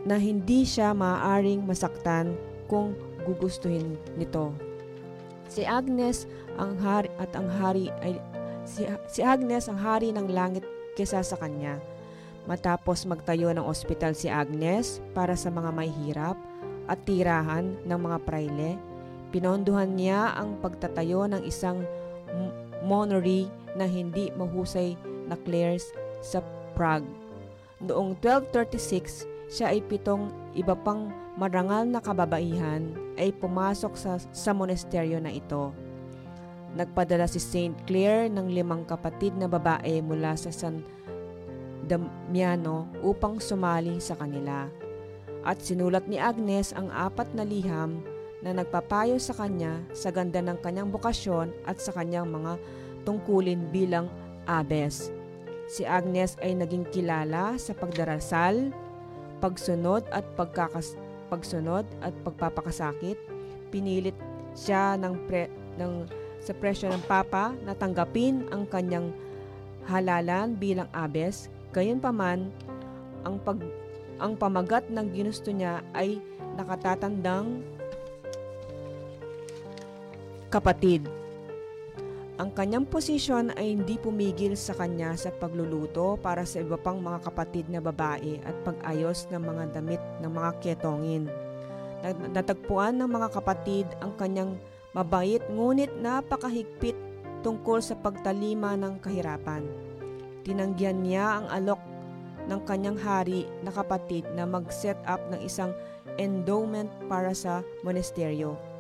na hindi siya maaaring masaktan kung gugustuhin nito. Si Agnes ang hari at ang hari ay si, si Agnes ang hari ng langit kesa sa kanya. Matapos magtayo ng ospital si Agnes para sa mga may hirap at tirahan ng mga praile, pinondohan niya ang pagtatayo ng isang m- monastery na hindi mahusay na clerics sa Prague. Noong 1236, siya ay pitong iba pang marangal na kababaihan ay pumasok sa, sa monasteryo na ito. Nagpadala si Saint Clare ng limang kapatid na babae mula sa San Damiano upang sumali sa kanila. At sinulat ni Agnes ang apat na liham na nagpapayo sa kanya sa ganda ng kanyang bukasyon at sa kanyang mga tungkulin bilang abes. Si Agnes ay naging kilala sa pagdarasal, pagsunod at pagkakas pagsunod at pagpapakasakit. Pinilit siya ng, pre, ng sa presyo ng Papa na tanggapin ang kanyang halalan bilang abes. Gayunpaman, ang pag ang pamagat ng ginusto niya ay nakatatandang kapatid. Ang kanyang posisyon ay hindi pumigil sa kanya sa pagluluto para sa iba pang mga kapatid na babae at pag-ayos ng mga damit ng mga ketongin. Nat- Natagpuan ng mga kapatid ang kanyang mabait ngunit napakahigpit tungkol sa pagtalima ng kahirapan. Tinanggihan niya ang alok ng kanyang hari na kapatid na mag-set up ng isang endowment para sa monasteryo.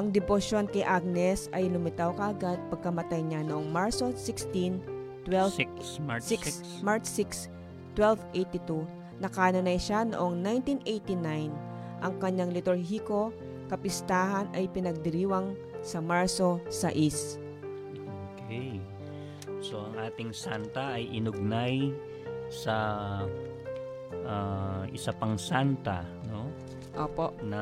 Ang debosyon kay Agnes ay lumitaw kaagad pagkamatay niya noong Marso 16, 12 6, March 6, 6. March 6, 1282. Nakanonay siya noong 1989. Ang kanyang liturhiko kapistahan ay pinagdiriwang sa Marso 6. Okay. So, ang ating santa ay inugnay sa ah, isa pang santa, no? Opo. Na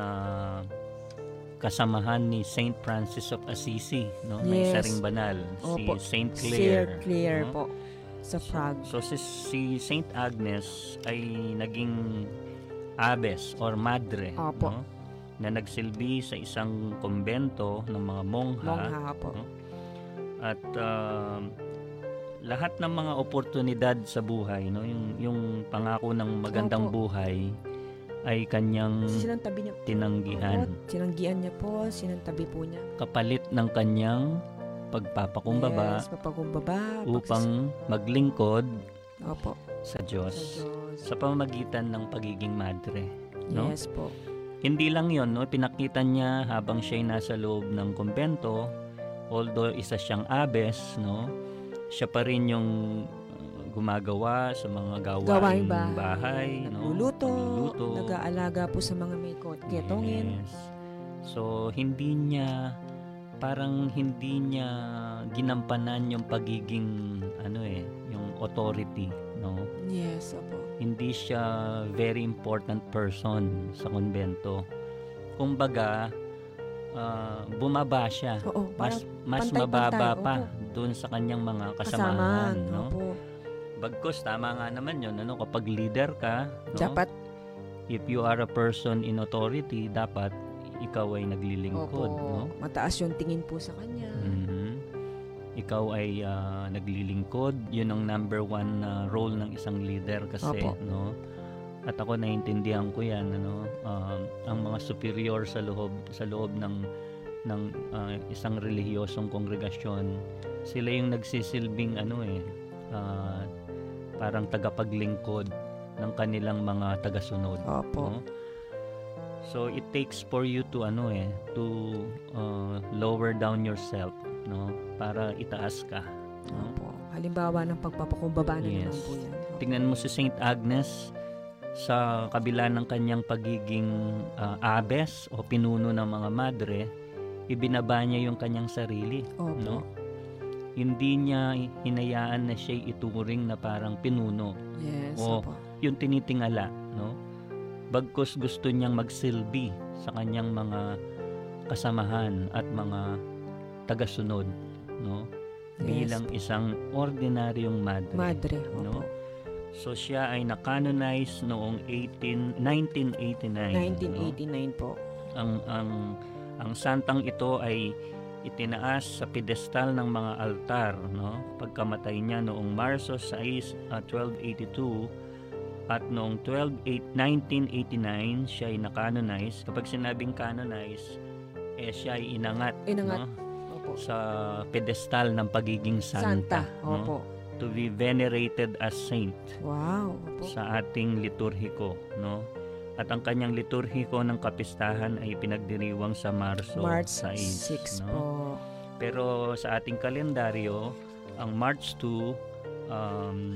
kasamahan ni Saint Francis of Assisi, no? May isa Yes. ring banal, Opo. si Saint Sir Clare. Clare no? po sa Prague. So si, si Saint Agnes ay naging abes or madre Opo. no? na nagsilbi sa isang kumbento ng mga mongha, Mongha po. no? at um, lahat ng mga oportunidad sa buhay no yung yung pangako ng magandang Opo. buhay ay kanyang Sinantabi niya tinanggihan po. Sinanggian niya po. Sinantabi po niya. kapalit ng kanyang pagpapakumbaba Yes, papakumbaba. upang maglingkod Opo. sa Sa Diyos Diyos. sa pamamagitan ng pagiging madre. no? Yes po. Hindi lang yon no? pinakita niya habang siya'y nasa loob ng kumbento, although isa siyang abes, no? siya pa rin yung gumagawa sa mga gawaing, Gawaing bahay, bahay. no? Nagluluto. Nagluluto. Nag-aalaga po sa mga may ketongin. Yes. So, hindi niya, parang hindi niya ginampanan yung pagiging, ano eh, yung authority, no? Yes, opo. hindi siya very important person sa konbento. Kumbaga, ah, bumaba siya. Oo, Mas mas mababa pa opo. doon sa kanyang mga kasamahan. kasamahan, no? Opo. Bagkos tama nga naman 'yon, ano, kapag leader ka, no? Dapat, if you are a person in authority, dapat ikaw ay naglilingkod, opo, no? mataas yung tingin po sa kanya. Mhm. Ikaw ay ah, naglilingkod, 'yun ang number one na role ng isang leader kasi, Opo. no? At ako naiintindihan ko 'yan, ano, um, ang mga superior sa loob sa loob ng ng ah, isang relihiyosong kongregasyon, sila yung nagsisilbing ano eh, ah, parang tagapaglingkod ng kanilang mga tagasunod. Opo. no? So it takes for you to ano eh to uh, lower down yourself no para itaas ka. No? Opo. Halimbawa ng pagpapakumbaba na naman Yes. po yan. Opo. Tingnan mo si Saint Agnes sa kabila ng kanyang pagiging uh, abes o pinuno ng mga madre, ibinaba niya yung kanyang sarili, Opo. no? Hindi niya hinayaan na siya ituring na parang pinuno. Yes, Oo. opo. yung tinitingala, no? Bagkus gusto niyang magsilbi sa kanyang mga kasamahan at mga tagasunod, no? Yes. Bilang isang ordinaryong madre. Madre, opo. no? So siya ay na-canonize noong 18 1989. 1989 po. no? Ang ang ang santang ito ay itinaas sa pedestal ng mga altar, no? Pagkamatay niya noong Marso 6, ah, 1282 at noong 12 8, 1989 siya ay na-canonize. Kapag sinabing canonize, eh siya ay inangat, Inangat. no? Opo. sa pedestal ng pagiging Santa. santa, no? Opo. to be venerated as saint Wow. Opo. sa ating liturhiko, no? At ang kanyang liturhiko ng kapistahan ay pinagdiriwang sa Marso March 6, 6 no? po. Pero sa ating kalendaryo, ang March 2 um,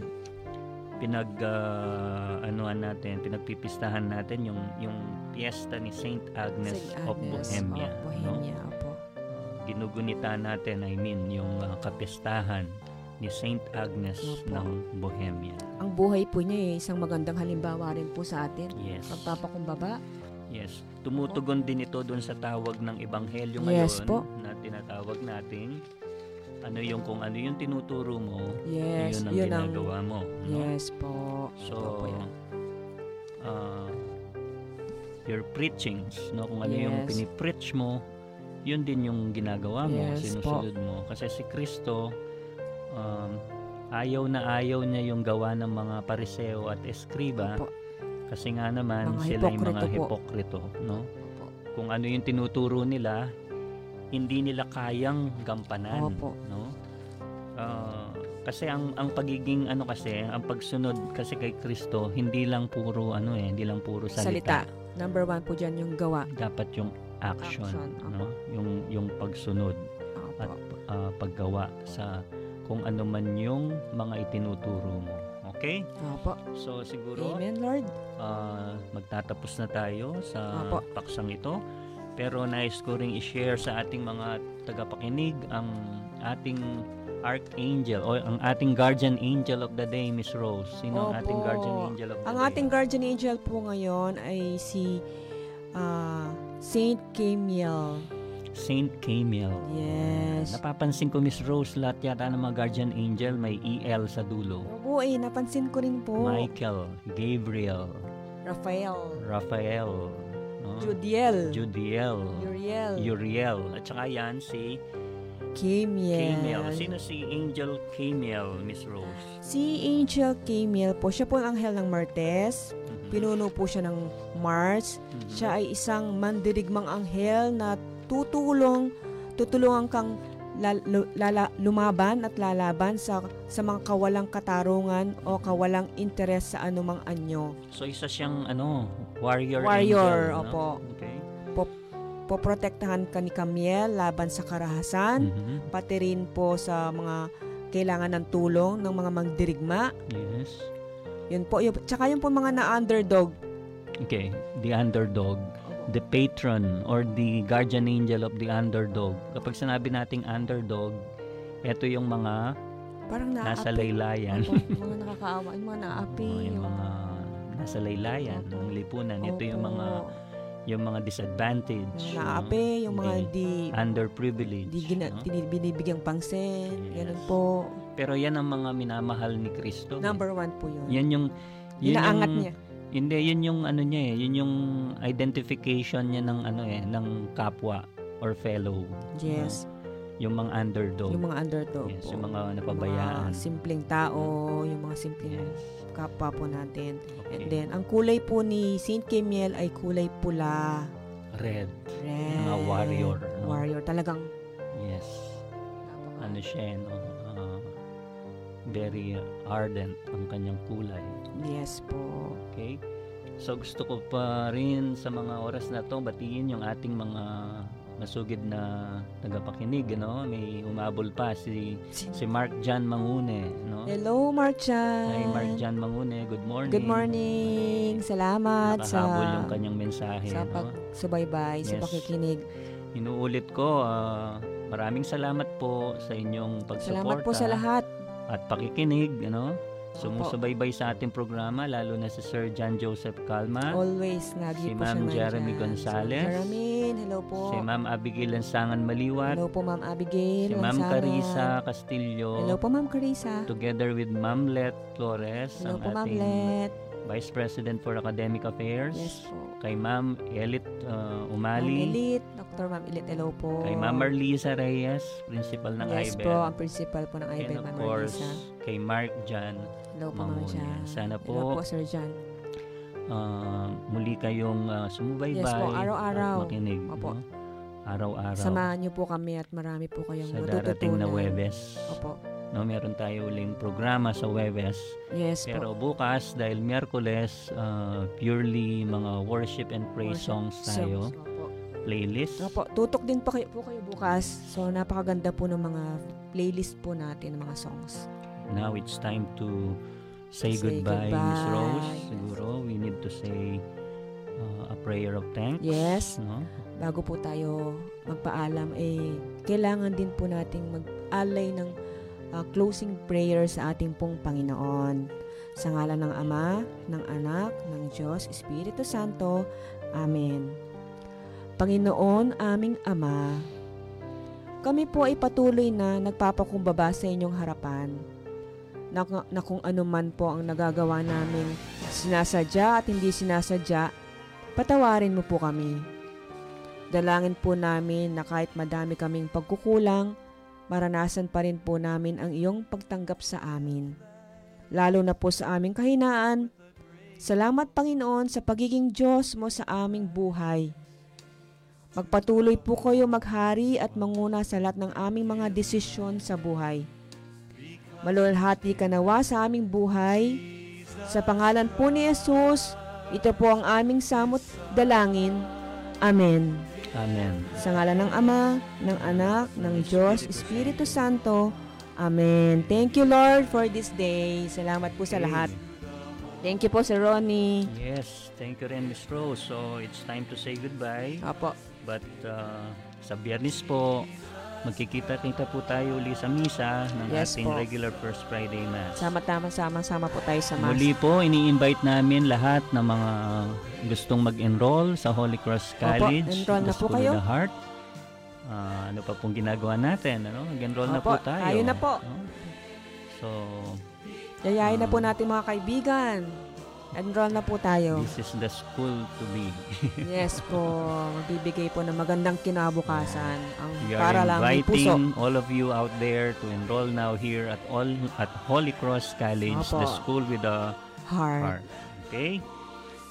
pinag ah, anuan natin, pinagpipistahan natin yung yung piyesta ni Saint Agnes, Saint of Agnes Bohemia, of no? Bohemia, opo. Ginugunita natin, I mean, yung ah, kapistahan ni Saint Agnes Opo. ng Bohemia. Ang buhay po niya eh, isang magandang halimbawa rin po sa atin. Yes. Pagpapakumbaba. Yes. Tumutugon din ito doon sa tawag ng ebanghelyo Yes ngayon po. na tinatawag natin. Ano yung kung ano yung tinuturo mo, Yes, yun ang yun ang ginagawa mo. no? Yes po. So, Opo yan. uh, your preachings, no? kung ano yung Yes. pinipreach mo, yun din yung ginagawa mo, Yes sinusunod mo. Kasi si Kristo, um, ayaw na ayaw niya yung gawa ng mga pariseo at eskriba Opo. kasi nga naman Mga sila yung mga hipokrito po. hipokrito, no? Opo. Kung ano yung tinuturo nila, hindi nila kayang gampanan, Opo. no? Ah, kasi ang ang pagiging ano kasi, ang pagsunod kasi kay Kristo, hindi lang puro ano eh, hindi lang puro salita. Salita. Number one po dyan yung gawa. Dapat yung action, Action, no? Yung yung pagsunod at Opo. ah, paggawa sa kung ano man yung mga itinuturo mo. Okay? Opo. So siguro Amen, Lord. Ah, magtatapos na tayo sa Apo. paksang ito. Pero nais ko ring i-share sa ating mga tagapakinig ang ating archangel o ang ating guardian angel of the day, Miss Rose. Sino ang Opo. ating guardian angel of the Ang day? ating guardian angel po ngayon ay si ah, Saint Camille. Saint Camille. Yes. Napapansin ko, Miss Rose, lahat yata ng mga guardian angel may EL sa dulo. Oo eh, napansin ko rin po. Michael, Gabriel, Raphael. Raphael, no? Judiel. Judiel, Uriel. Uriel, at saka yan si Camille. Camille. Sino si Angel Camille, Miss Rose? Si Angel Camille po, siya po ang anghel ng Martes. Mhm. Pinuno po siya ng Mars. Mhm. Siya ay isang mandirigmang anghel na tutulong, tutulungan kang lala- lumaban at lalaban sa sa mga kawalang katarungan o kawalang interes sa anumang anyo. So isa siyang ano, warrior Warrior, angel, no? opo. Okay. Poprotektahan ka ni Camille laban sa karahasan, Mhm. pati rin po sa mga kailangan ng tulong ng mga magdirigma. Yes. Yun po, yun, tsaka yun po mga na-underdog. Okay, the underdog, the patron or the guardian angel of the underdog. Kapag sinabi nating underdog, ito yung mga Parang nasa naaapi. laylayan. Opo, mga nakakaawa, yung mga naapi. Oh, yung yung- mga nasa laylayan ng lipunan. Ito yung Opo. mga yung mga disadvantage, Yung naapi, yung mga Hindi di, underprivileged. di gina, no? binibigyang pangsen. Yes. Ganun po. Pero yan ang mga minamahal ni Kristo. eh. Number one po yun. Yan yung yun Inaangat yung, niya. Hindi, yun yung ano niya eh, yun yung identification niya ng ano eh, ng kapwa or fellow. Yes. Yung mga underdog. Yung mga underdog yes, po. yung mga Yung napabayaan. mga simpleng tao, yung mga simpleng Yes. kapwa po natin. And Okay. then, ang kulay po ni Saint Kemiel ay kulay pula. Red. Red. Mga warrior. No? Warrior. Talagang Yes. napaka- Ano siya, eh, no? Very ardent ang kanyang kulay. Yes po. Okay? So gusto ko pa rin sa mga oras na to batiin yung ating mga masugid na tagapakinig, no? May umabol pa si si Mark Jan Mangune, no? Hello, Marchan. Hi Mark Jan Mangune, good morning. Good morning. Salamat sa yung kanyang mensahe, sa no? pagsubaybay, sa Yes. pakikinig. Inuulit ko, ah, maraming salamat po sa inyong pagsuporta Salamat po sa lahat. At pakikinig, ano? Sumusubaybay sa ating programa, lalo na si Sir John Joseph Calma, Always, Si lagi po Ma'am siya Jeremy. Gonzales. Si Jeremy, hello po. si Ma'am Abigail Lansangan Maliwat, Hello po, Ma'am Abigail. si Ma'am Lansangan. Carissa Castillo, Hello po, Ma'am Carissa. together with Ma'am Let Flores, Hello ang po, Ma'am Let. Vice President for Academic Affairs, Yes po. kay Ma'am Elit uh, Ma'am Umali, Elite. Dr. Ma'am Elite, hello po. kay Ma'am Marlisa Reyes, Principal ng Yes IBEL, po, ang principal po ng and IBEL, of Ma'am course, Marisa. kay Mark Jan. Hello po, Ma'am. Jan. Sana Hello po, po, Sir Jan. uh, muli kayong uh, sumubaybay Yes po, araw-araw. at makinig. Opo. no? Araw-araw. Samahan niyo po kami at marami po kayong sa darating na matututunan. Webes. Opo. No, meron tayo uling programa sa Webes. Yes Pero po. bukas, dahil Miyerkules, uh, purely mga worship and praise Worship songs tayo. Songs. Playlist. Opo, tutok din po kayo, po kayo bukas. So, napakaganda po ng mga playlist po natin, ng mga songs. Now it's time to say, Say goodbye, Miss goodbye. Rose. Siguro, we need to say uh, a prayer of thanks. Yes. No? Bago po tayo magpaalam, eh, kailangan din po nating mag-alay ng ah, closing prayer sa ating pong Panginoon. Sa ngalan ng Ama, ng Anak, ng Diyos, Espiritu Santo. Amen. Panginoon, aming Ama, kami po ay patuloy na nagpapakumbaba sa inyong harapan na, na kung ano man po ang nagagawa namin sinasadya at hindi sinasadya, patawarin mo po kami. Dalangin po namin na kahit madami kaming pagkukulang, maranasan pa rin po namin ang iyong pagtanggap sa amin. Lalo na po sa aming kahinaan, salamat Panginoon sa pagiging Diyos mo sa aming buhay. Magpatuloy po kayo maghari at manguna sa lahat ng aming mga desisyon sa buhay. Malulhati ka nawa sa aming buhay. Sa pangalan po ni Jesus, ito po ang aming samot dalangin. Amen. Amen. Sa ngalan ng Ama, ng Anak, ng Diyos, Espiritu Santo. Amen. Thank you, Lord, for this day. Salamat po sa lahat. Thank you po, Sir Ronnie. Yes, thank you rin, Miss Rose. So, it's time to say goodbye. Opo. But uh, sa biyernes po, magkikita-kita po tayo uli sa misa ng Yes ating po. regular First Friday Mass. Sama-tama, sama-sama po tayo sa Mass. Muli po, ini-invite namin lahat ng mga gustong mag-enroll sa Holy Cross College. enroll the na po kayo. the Heart. Ah, ano pa pong ginagawa natin? Ano? Mag-enroll na po Opo, tayo. tayo na po. No? So, Yayain na po Ah. natin mga kaibigan. Enroll na po tayo. this is the school to be. yes po. Magbibigay po ng magandang kinabukasan. Ang We para lang may puso. inviting all of you out there to enroll now here at all at Holy Cross College, the Opo. school with a Heart. heart. Okay?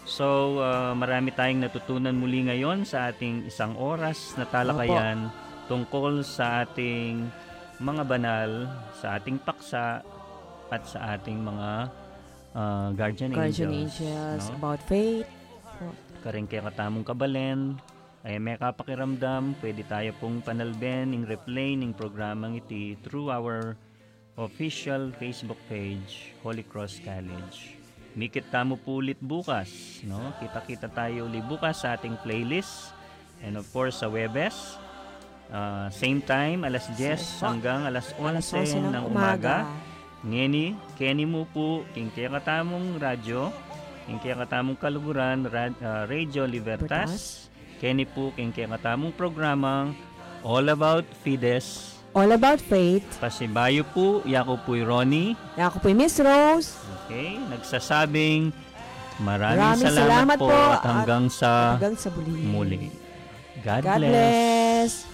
So, uh, marami tayong natutunan muli ngayon sa ating isang oras na talakayan tungkol sa ating mga banal, sa ating paksa, at sa ating mga uh, guardian, Guardian angels. angels. no? About faith. Karing kaya katamong kabalen, ay may kapakiramdam, pwede tayo pong panalben, ing replay ning programang iti through our official Facebook page, Holy Cross College. Mikit tamo pulit bukas, no? Kita-kita tayo uli bukas sa ating playlist and of course sa Webes. Ah, same time, alas 10 po. hanggang alas 11, Alas 11 ng umaga. Ngeni, Kenny mo po, king kaya katamong radyo, king kaya katamong kaluguran, Rad, ah, Radio Libertas. Kenny po, king kaya katamong programang All About Fides. All about faith. Pasibayo po, yako po'y Ronnie. Ako po Miss Rose. Okay, nagsasabing maraming, Maraming salamat, salamat po po at hanggang sa Hanggang sa muli. God, God bless. bless.